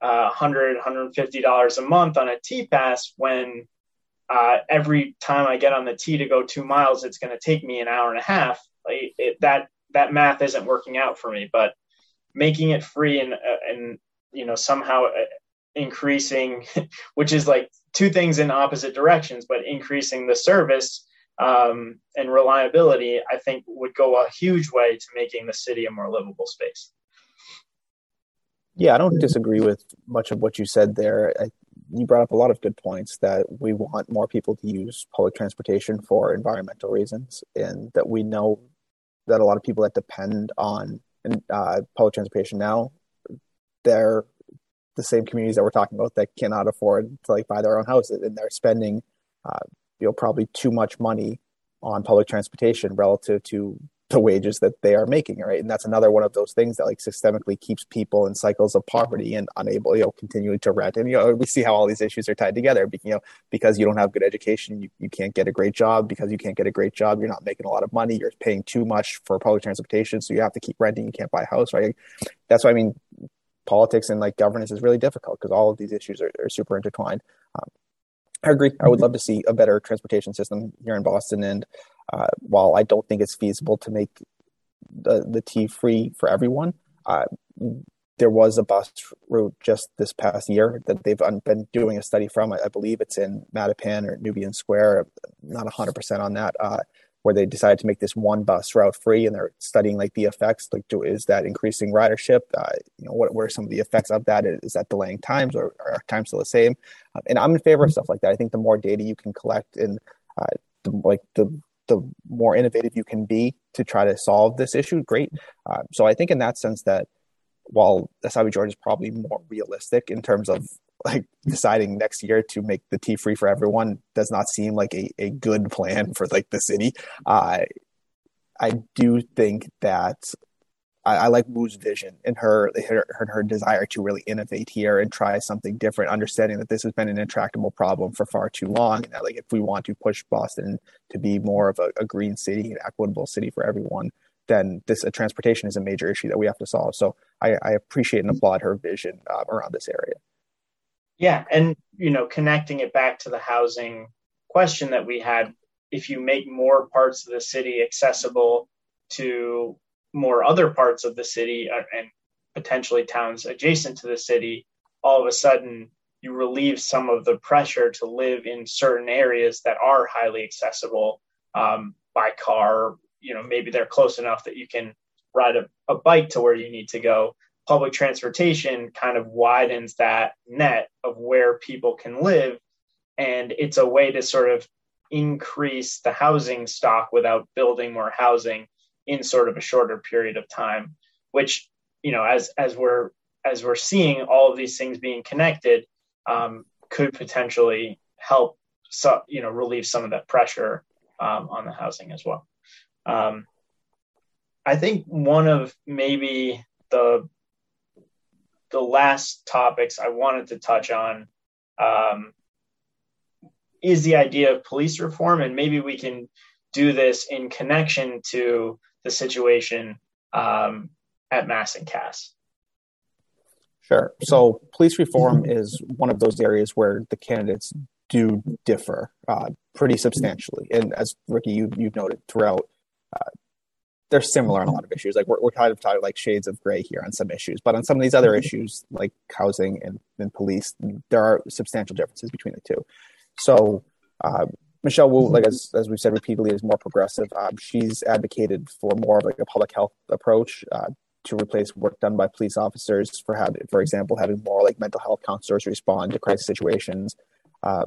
uh, 100 $150 a month on a T pass when uh, every time I get on the T to go two miles, it's going to take me an hour and a half. Like it, that that math isn't working out for me. But making it free and uh, and you know somehow uh, increasing, <laughs> which is like two things in opposite directions, but increasing the service um, and reliability, I think would go a huge way to making the city a more livable space. Yeah, I don't disagree with much of what you said there. I you brought up a lot of good points that we want more people to use public transportation for environmental reasons, and that we know that a lot of people that depend on uh, public transportation now, they're the same communities that we're talking about that cannot afford to like buy their own houses, and they're spending, uh, you know, probably too much money on public transportation relative to the wages that they are making, right? And that's another one of those things that like systemically keeps people in cycles of poverty and unable, you know, continuing to rent. And you know, we see how all these issues are tied together. You know, because you don't have good education, you, you can't get a great job. Because you can't get a great job, you're not making a lot of money. You're paying too much for public transportation, so you have to keep renting. You can't buy a house, right? That's why I mean, politics and like governance is really difficult because all of these issues are, are super intertwined. Um, I agree. I would love to see a better transportation system here in Boston, and uh, while I don't think it's feasible to make the, the T free for everyone, uh, there was a bus route just this past year that they've been doing a study from. I, I believe it's in Mattapan or Nubian Square. Not 100% on that. Uh, where they decided to make this one bus route free, and they're studying like the effects. Like, do, is that increasing ridership? Uh, you know, what, what are some of the effects of that? Is that delaying times, or, or are times still the same? Uh, and I'm in favor of stuff like that. I think the more data you can collect and uh, the, like the the more innovative you can be to try to solve this issue, great. Uh, so I think in that sense that while Essaibi George is probably more realistic in terms of like deciding next year to make the T free for everyone does not seem like a, a good plan for like the city. Uh, I do think that I, I like Wu's vision and her, her, her desire to really innovate here and try something different, understanding that this has been an intractable problem for far too long. And that, like if we want to push Boston to be more of a, a green city, an equitable city for everyone, then this uh, transportation is a major issue that we have to solve. So I, I appreciate and applaud her vision uh, around this area. Yeah, and you know, connecting it back to the housing question that we had, if you make more parts of the city accessible to more other parts of the city uh, and potentially towns adjacent to the city, all of a sudden you relieve some of the pressure to live in certain areas that are highly accessible um, by car. You know, maybe they're close enough that you can ride a, a bike to where you need to go. Public transportation kind of widens that net of where people can live. And it's a way to sort of increase the housing stock without building more housing in sort of a shorter period of time which you know as as we're as we're seeing all of these things being connected um, could potentially help so, you know relieve some of that pressure um, on the housing as well. Um, i think one of maybe the the last topics i wanted to touch on um, is the idea of police reform and maybe we can do this in connection to the situation um, at Mass and Cass. Sure. So police reform is one of those areas where the candidates do differ uh, pretty substantially. And as Ricky, you, you've noted throughout, uh, they're similar on a lot of issues. Like we're, we're kind of talking like shades of gray here on some issues, but on some of these other issues like housing and, and police, there are substantial differences between the two. So uh, Michelle Wu, like as as we've said repeatedly, is more progressive. Um, she's advocated for more of like a public health approach uh, to replace work done by police officers for having, for example, having more like mental health counselors respond to crisis situations. Uh,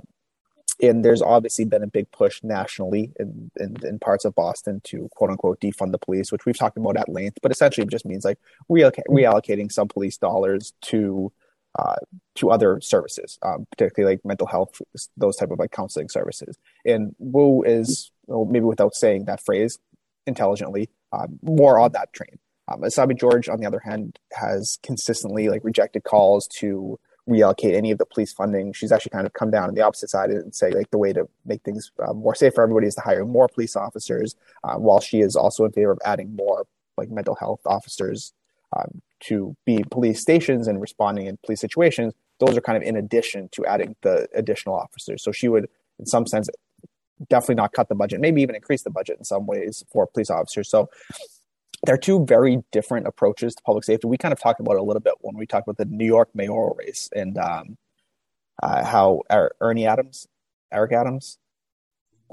and there's obviously been a big push nationally in, in, in, parts of Boston to quote unquote defund the police, which we've talked about at length, but essentially it just means like reallocating some police dollars to uh, to other services, um, particularly like mental health, those type of like counseling services. And Wu is well, maybe without saying that phrase intelligently, um, more on that train. Um, Essaibi George, on the other hand, has consistently like rejected calls to reallocate any of the police funding. She's actually kind of come down on the opposite side and say like the way to make things uh, more safe for everybody is to hire more police officers, uh, while she is also in favor of adding more like mental health officers um, to be police stations and responding in police situations, those are kind of in addition to adding the additional officers. So she would, in some sense, definitely not cut the budget, maybe even increase the budget in some ways for police officers. So there are two very different approaches to public safety. We kind of talked about it a little bit when we talked about the New York mayoral race and um, uh, how er- Ernie Adams, Eric Adams,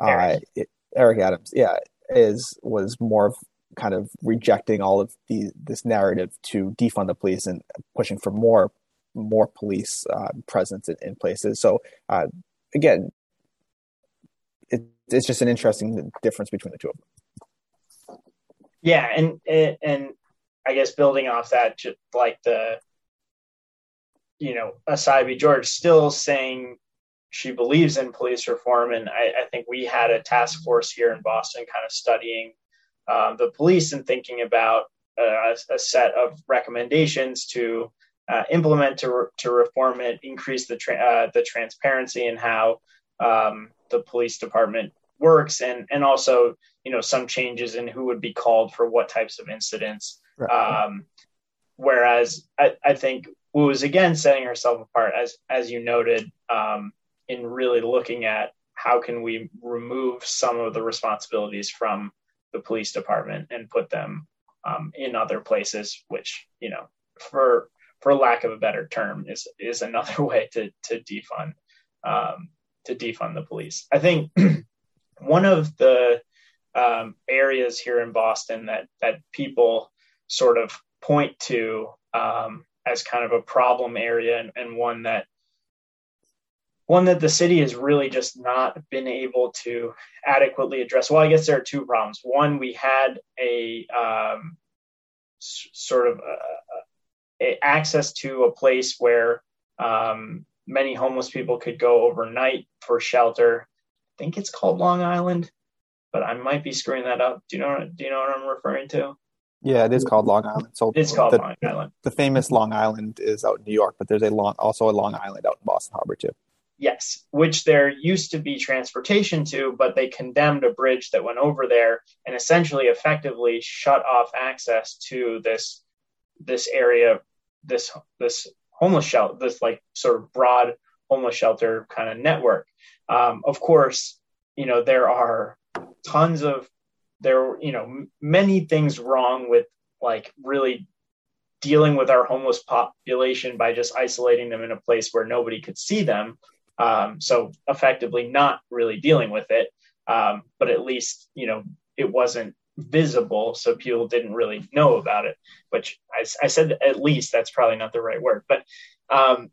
uh, it, Eric Adams, yeah, is was more of kind of rejecting all of the this narrative to defund the police and pushing for more more police uh, presence in, in, places. So uh, again, it, it's just an interesting difference between the two of them. Yeah, and and I guess building off that, just like the you know, Essaibi George still saying she believes in police reform, and I, I think we had a task force here in Boston, kind of studying uh, the police and thinking about uh, a, set of recommendations to uh, implement to, re- to reform it, increase the tra- uh, the transparency in how um, the police department works, and and also you know some changes in who would be called for what types of incidents. Right. Um, whereas I, I think Wu is again setting herself apart, as as you noted, um, in really looking at how can we remove some of the responsibilities from the police department and put them um, in other places, which you know, for for lack of a better term, is is another <laughs> way to to defund um, to defund the police. I think <clears throat> one of the um, areas here in Boston that that people sort of point to um, as kind of a problem area and, and one that one that the city has really just not been able to adequately address. Well, I guess there are two problems. One, we had a um, s- sort of a, a access to a place where um, many homeless people could go overnight for shelter. I think it's called Long Island, but I might be screwing that up. Do you know? Do you know what I'm referring to? Yeah, it is called Long Island. So It's called the, Long Island. the famous Long Island is out in New York, but there's a long also a Long Island out in Boston Harbor too. Yes, which there used to be transportation to, but they condemned a bridge that went over there and essentially effectively shut off access to this this area, this this homeless shelter, this like sort of broad homeless shelter kind of network. Um, of course, you know there are tons of there, you know, many things wrong with like really dealing with our homeless population by just isolating them in a place where nobody could see them. Um, so effectively not really dealing with it. Um, but at least, you know, it wasn't visible. So people didn't really know about it, which I, I said at least that's probably not the right word. But um,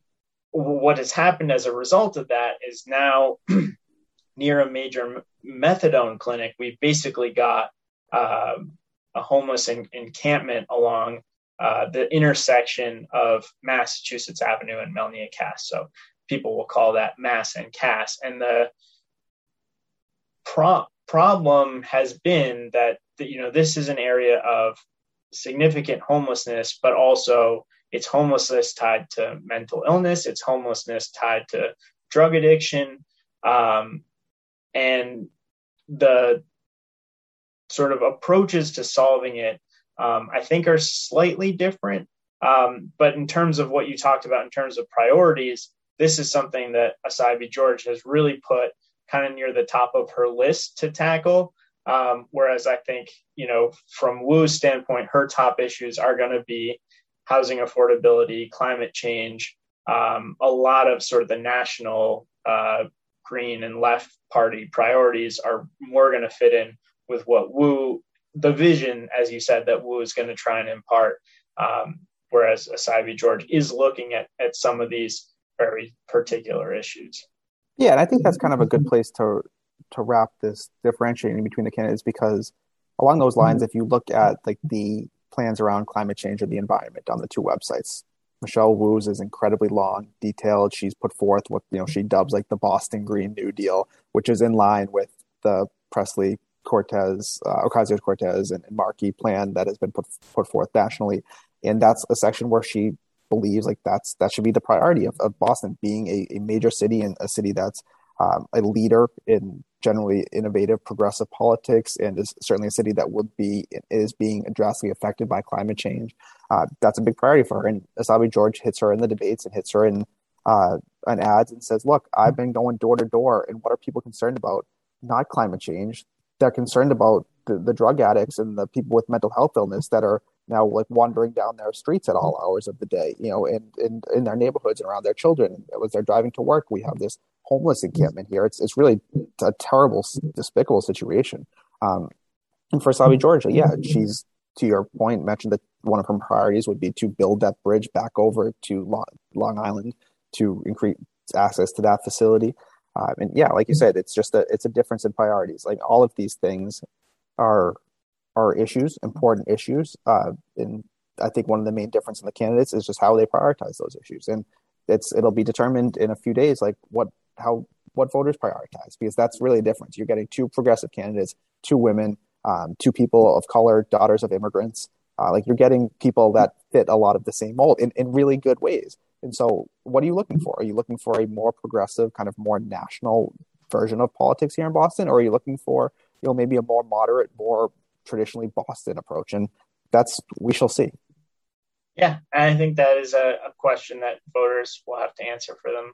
what has happened as a result of that is now <clears throat> near a major methadone clinic, we've basically got um, a homeless en- encampment along uh, the intersection of Massachusetts Avenue and Melnia Cass. So people will call that Mass and Cass. And the pro- problem has been that the, you know this is an area of significant homelessness, but also it's homelessness tied to mental illness, it's homelessness tied to drug addiction, um, and the sort of approaches to solving it, um, I think, are slightly different. Um, but in terms of what you talked about in terms of priorities, this is something that Essaibi George has really put kind of near the top of her list to tackle. Um, whereas I think, you know, from Wu's standpoint, her top issues are going to be housing affordability, climate change, um, a lot of sort of the national uh, green and left party priorities are more going to fit in with what Wu, the vision, as you said, that Wu is going to try and impart. Um, whereas Essaibi George is looking at, at some of these very particular issues. Yeah, and I think that's kind of a good place to to wrap this differentiating between the candidates because along those lines, if you look at like the plans around climate change or the environment on the two websites, Michelle Wu's is incredibly long, detailed. She's put forth what you know she dubs like the Boston Green New Deal, which is in line with the Presley Cortez, uh, Ocasio Cortez, and, and Markey plan that has been put put forth nationally. And that's a section where she believes like that's that should be the priority of, of Boston being a, a major city and a city that's um, a leader in generally innovative progressive politics and is certainly a city that would be is being drastically affected by climate change. Uh, that's a big priority for her. And Essaibi George hits her in the debates and hits her in uh, an ads and says, "Look, I've been going door to door, and what are people concerned about? Not climate change. They're concerned about the, the drug addicts and the people with mental health illness that are now like wandering down their streets at all hours of the day, you know, and in in their neighborhoods and around their children as they're driving to work. We have this homeless encampment here. It's it's really a terrible, despicable situation. Um, and for Sabi Georgia, yeah, she's to your point mentioned that one of her priorities would be to build that bridge back over to Long, Long Island to increase access to that facility. Um, and yeah, like you said, it's just a it's a difference in priorities. Like all of these things are are issues, important issues. Uh, and I think one of the main difference in the candidates is just how they prioritize those issues. And it's it'll be determined in a few days, like what how what voters prioritize, because that's really a difference. You're getting two progressive candidates, two women, um, two people of color, daughters of immigrants. Uh, like you're getting people that fit a lot of the same mold in, in really good ways. And so, what are you looking for? Are you looking for a more progressive, kind of more national version of politics here in Boston, or are you looking for you know maybe a more moderate, more traditionally Boston approach? And that's we shall see. Yeah, I think that is a, a, question that voters will have to answer for them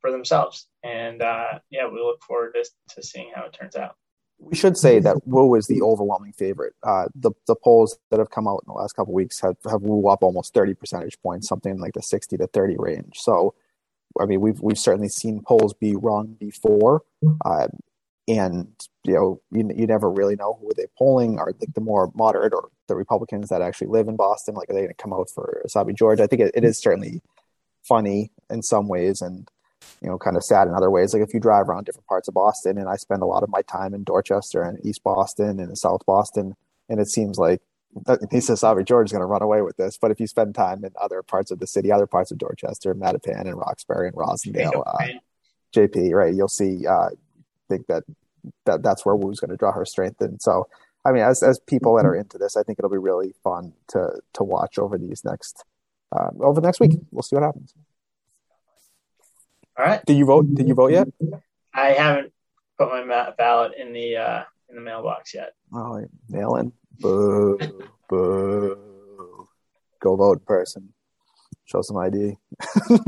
for themselves. And uh, yeah, we look forward to, to seeing how it turns out. We should say that Wu is the overwhelming favorite. Uh, the the polls that have come out in the last couple weeks have have Wu up almost thirty percentage points, something like the sixty to thirty range. So, I mean, we've we've certainly seen polls be wrong before, uh, and you know, you, you never really know who they're polling. Are like the more moderate or the Republicans that actually live in Boston? Like, are they going to come out for Essaibi George? I think it, it is certainly funny in some ways, and you know, kind of sad in other ways. Like if you drive around different parts of Boston, and I spend a lot of my time in Dorchester and East Boston and South Boston, and it seems like he says Savvy George is going to run away with this. But if you spend time in other parts of the city, other parts of Dorchester, Mattapan and Roxbury and Roslindale, uh, JP, right, you'll see. Uh, think that that that's where Wu's going to draw her strength, and so I mean, as as people that are into this, I think it'll be really fun to to watch over these next uh, over the next week. We'll see what happens. All right. Did you vote? Did you vote yet? I haven't put my ballot in the uh, in the mailbox yet. Oh, mail in. Boo, boo. Go vote, person. Show some ID. <laughs>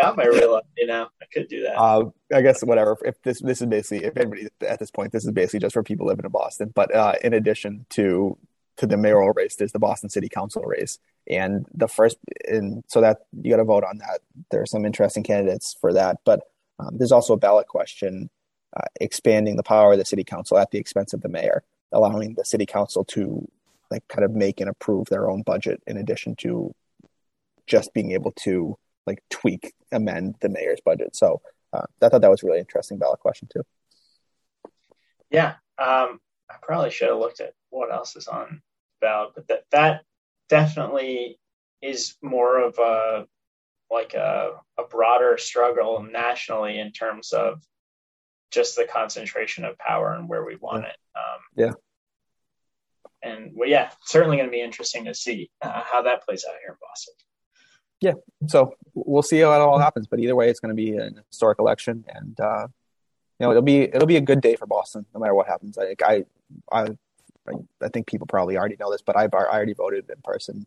Got my real ID now. I could do that. Uh, I guess whatever. If this this is basically if anybody at this point, this is basically just for people living in Boston. But uh, in addition to to the mayoral race, there's the Boston City Council race, and the first, and so that you got to vote on that. There are some interesting candidates for that, but um, there's also a ballot question uh, expanding the power of the city council at the expense of the mayor, allowing the city council to like kind of make and approve their own budget in addition to just being able to like tweak amend the mayor's budget. So uh, I thought that was really interesting ballot question too. Yeah, um, I probably should have looked at what else is on ballot, but that that definitely is more of a like a, a broader struggle nationally in terms of just the concentration of power and where we want yeah. it. Um, yeah. And well, yeah, certainly going to be interesting to see uh, how that plays out here in Boston yeah, so we'll see how it all happens. But either way, it's going to be an historic election, and uh, you know it'll be it'll be a good day for Boston, no matter what happens. I I I, think people probably already know this, but I've I already voted in person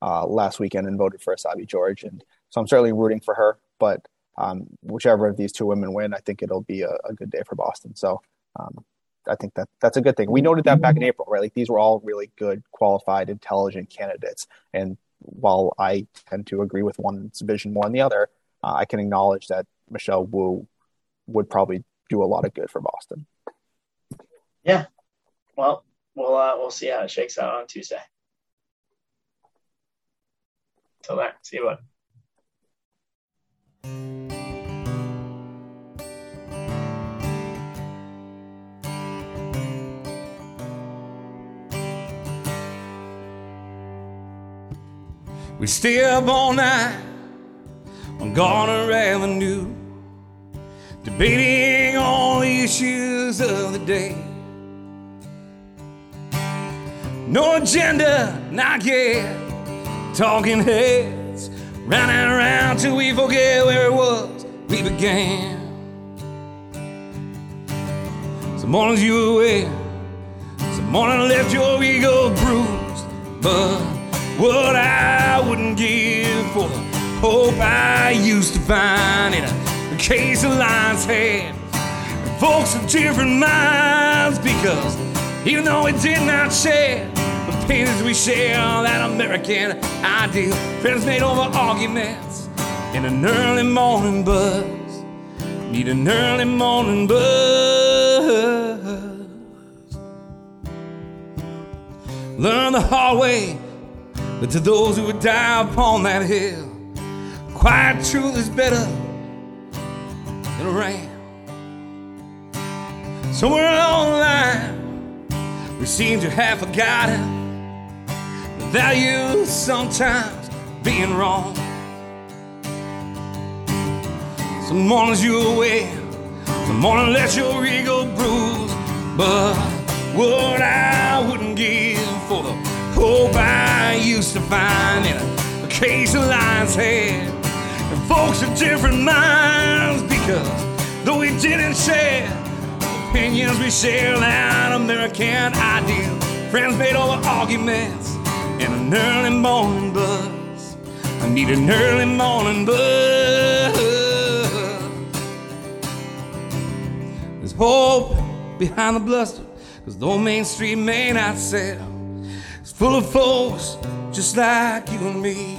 uh, last weekend and voted for Essaibi George, and so I'm certainly rooting for her. But um, whichever of these two women win, I think it'll be a, a good day for Boston. So. Um, I think that that's a good thing. We noted that back in April, right? Like these were all really good, qualified, intelligent candidates, and while I tend to agree with one's vision more than the other, uh, I can acknowledge that Michelle Wu would probably do a lot of good for Boston. Yeah. Well, we'll uh, we'll see how it shakes out on Tuesday. Till then, see you. Bud. We stay up all night on Garner Avenue, debating all the issues of the day. No agenda, not yet. Talking heads, running around till we forget where it was we began. Some mornings you were away, some morning left your ego bruised, but what I wouldn't give for the hope I used to find in a case of lion's head. Folks of different minds because even though we did not share the pains we share, that American ideal, friends made over arguments in an early morning buzz. Need an early morning buzz. Learn the hard way but to those who would die upon that hill, quiet truth is better than a ram. Somewhere along the line, we seem to have forgotten the value of sometimes being wrong. Some mornings you're away, some morning let your ego bruise, but what I wouldn't give hope I used to find in a, case of lion's head. And folks of different minds because though we didn't share opinions, we share that American ideal. Friends made over arguments in an early morning buzz. I need an early morning buzz. There's hope behind the bluster, cause though Main Street may not sell full of folks just like you and me.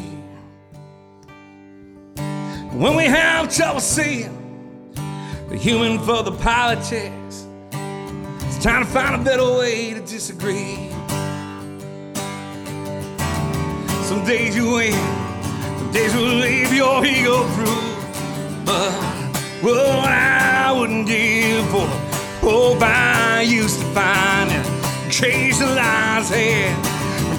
When we have trouble seeing the human for the politics, it's time to find a better way to disagree. Some days you win, some Days will leave your ego proof. But what I wouldn't give for the hope I used to find in a case of lion's head.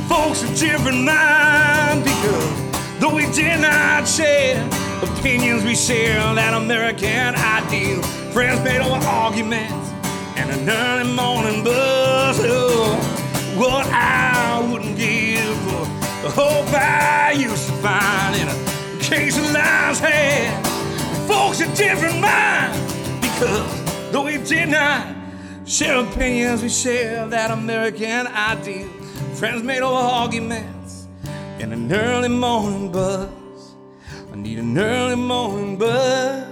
Folks of different minds because though we did not share opinions, we share that American ideal. Friends made over arguments and an early morning buzz. Oh, what I wouldn't give for the hope I used to find in a case of lion's head. Folks of different minds because though we did not share opinions, we share that American ideal. Friends made over arguments in an early morning buzz. I need an early morning buzz.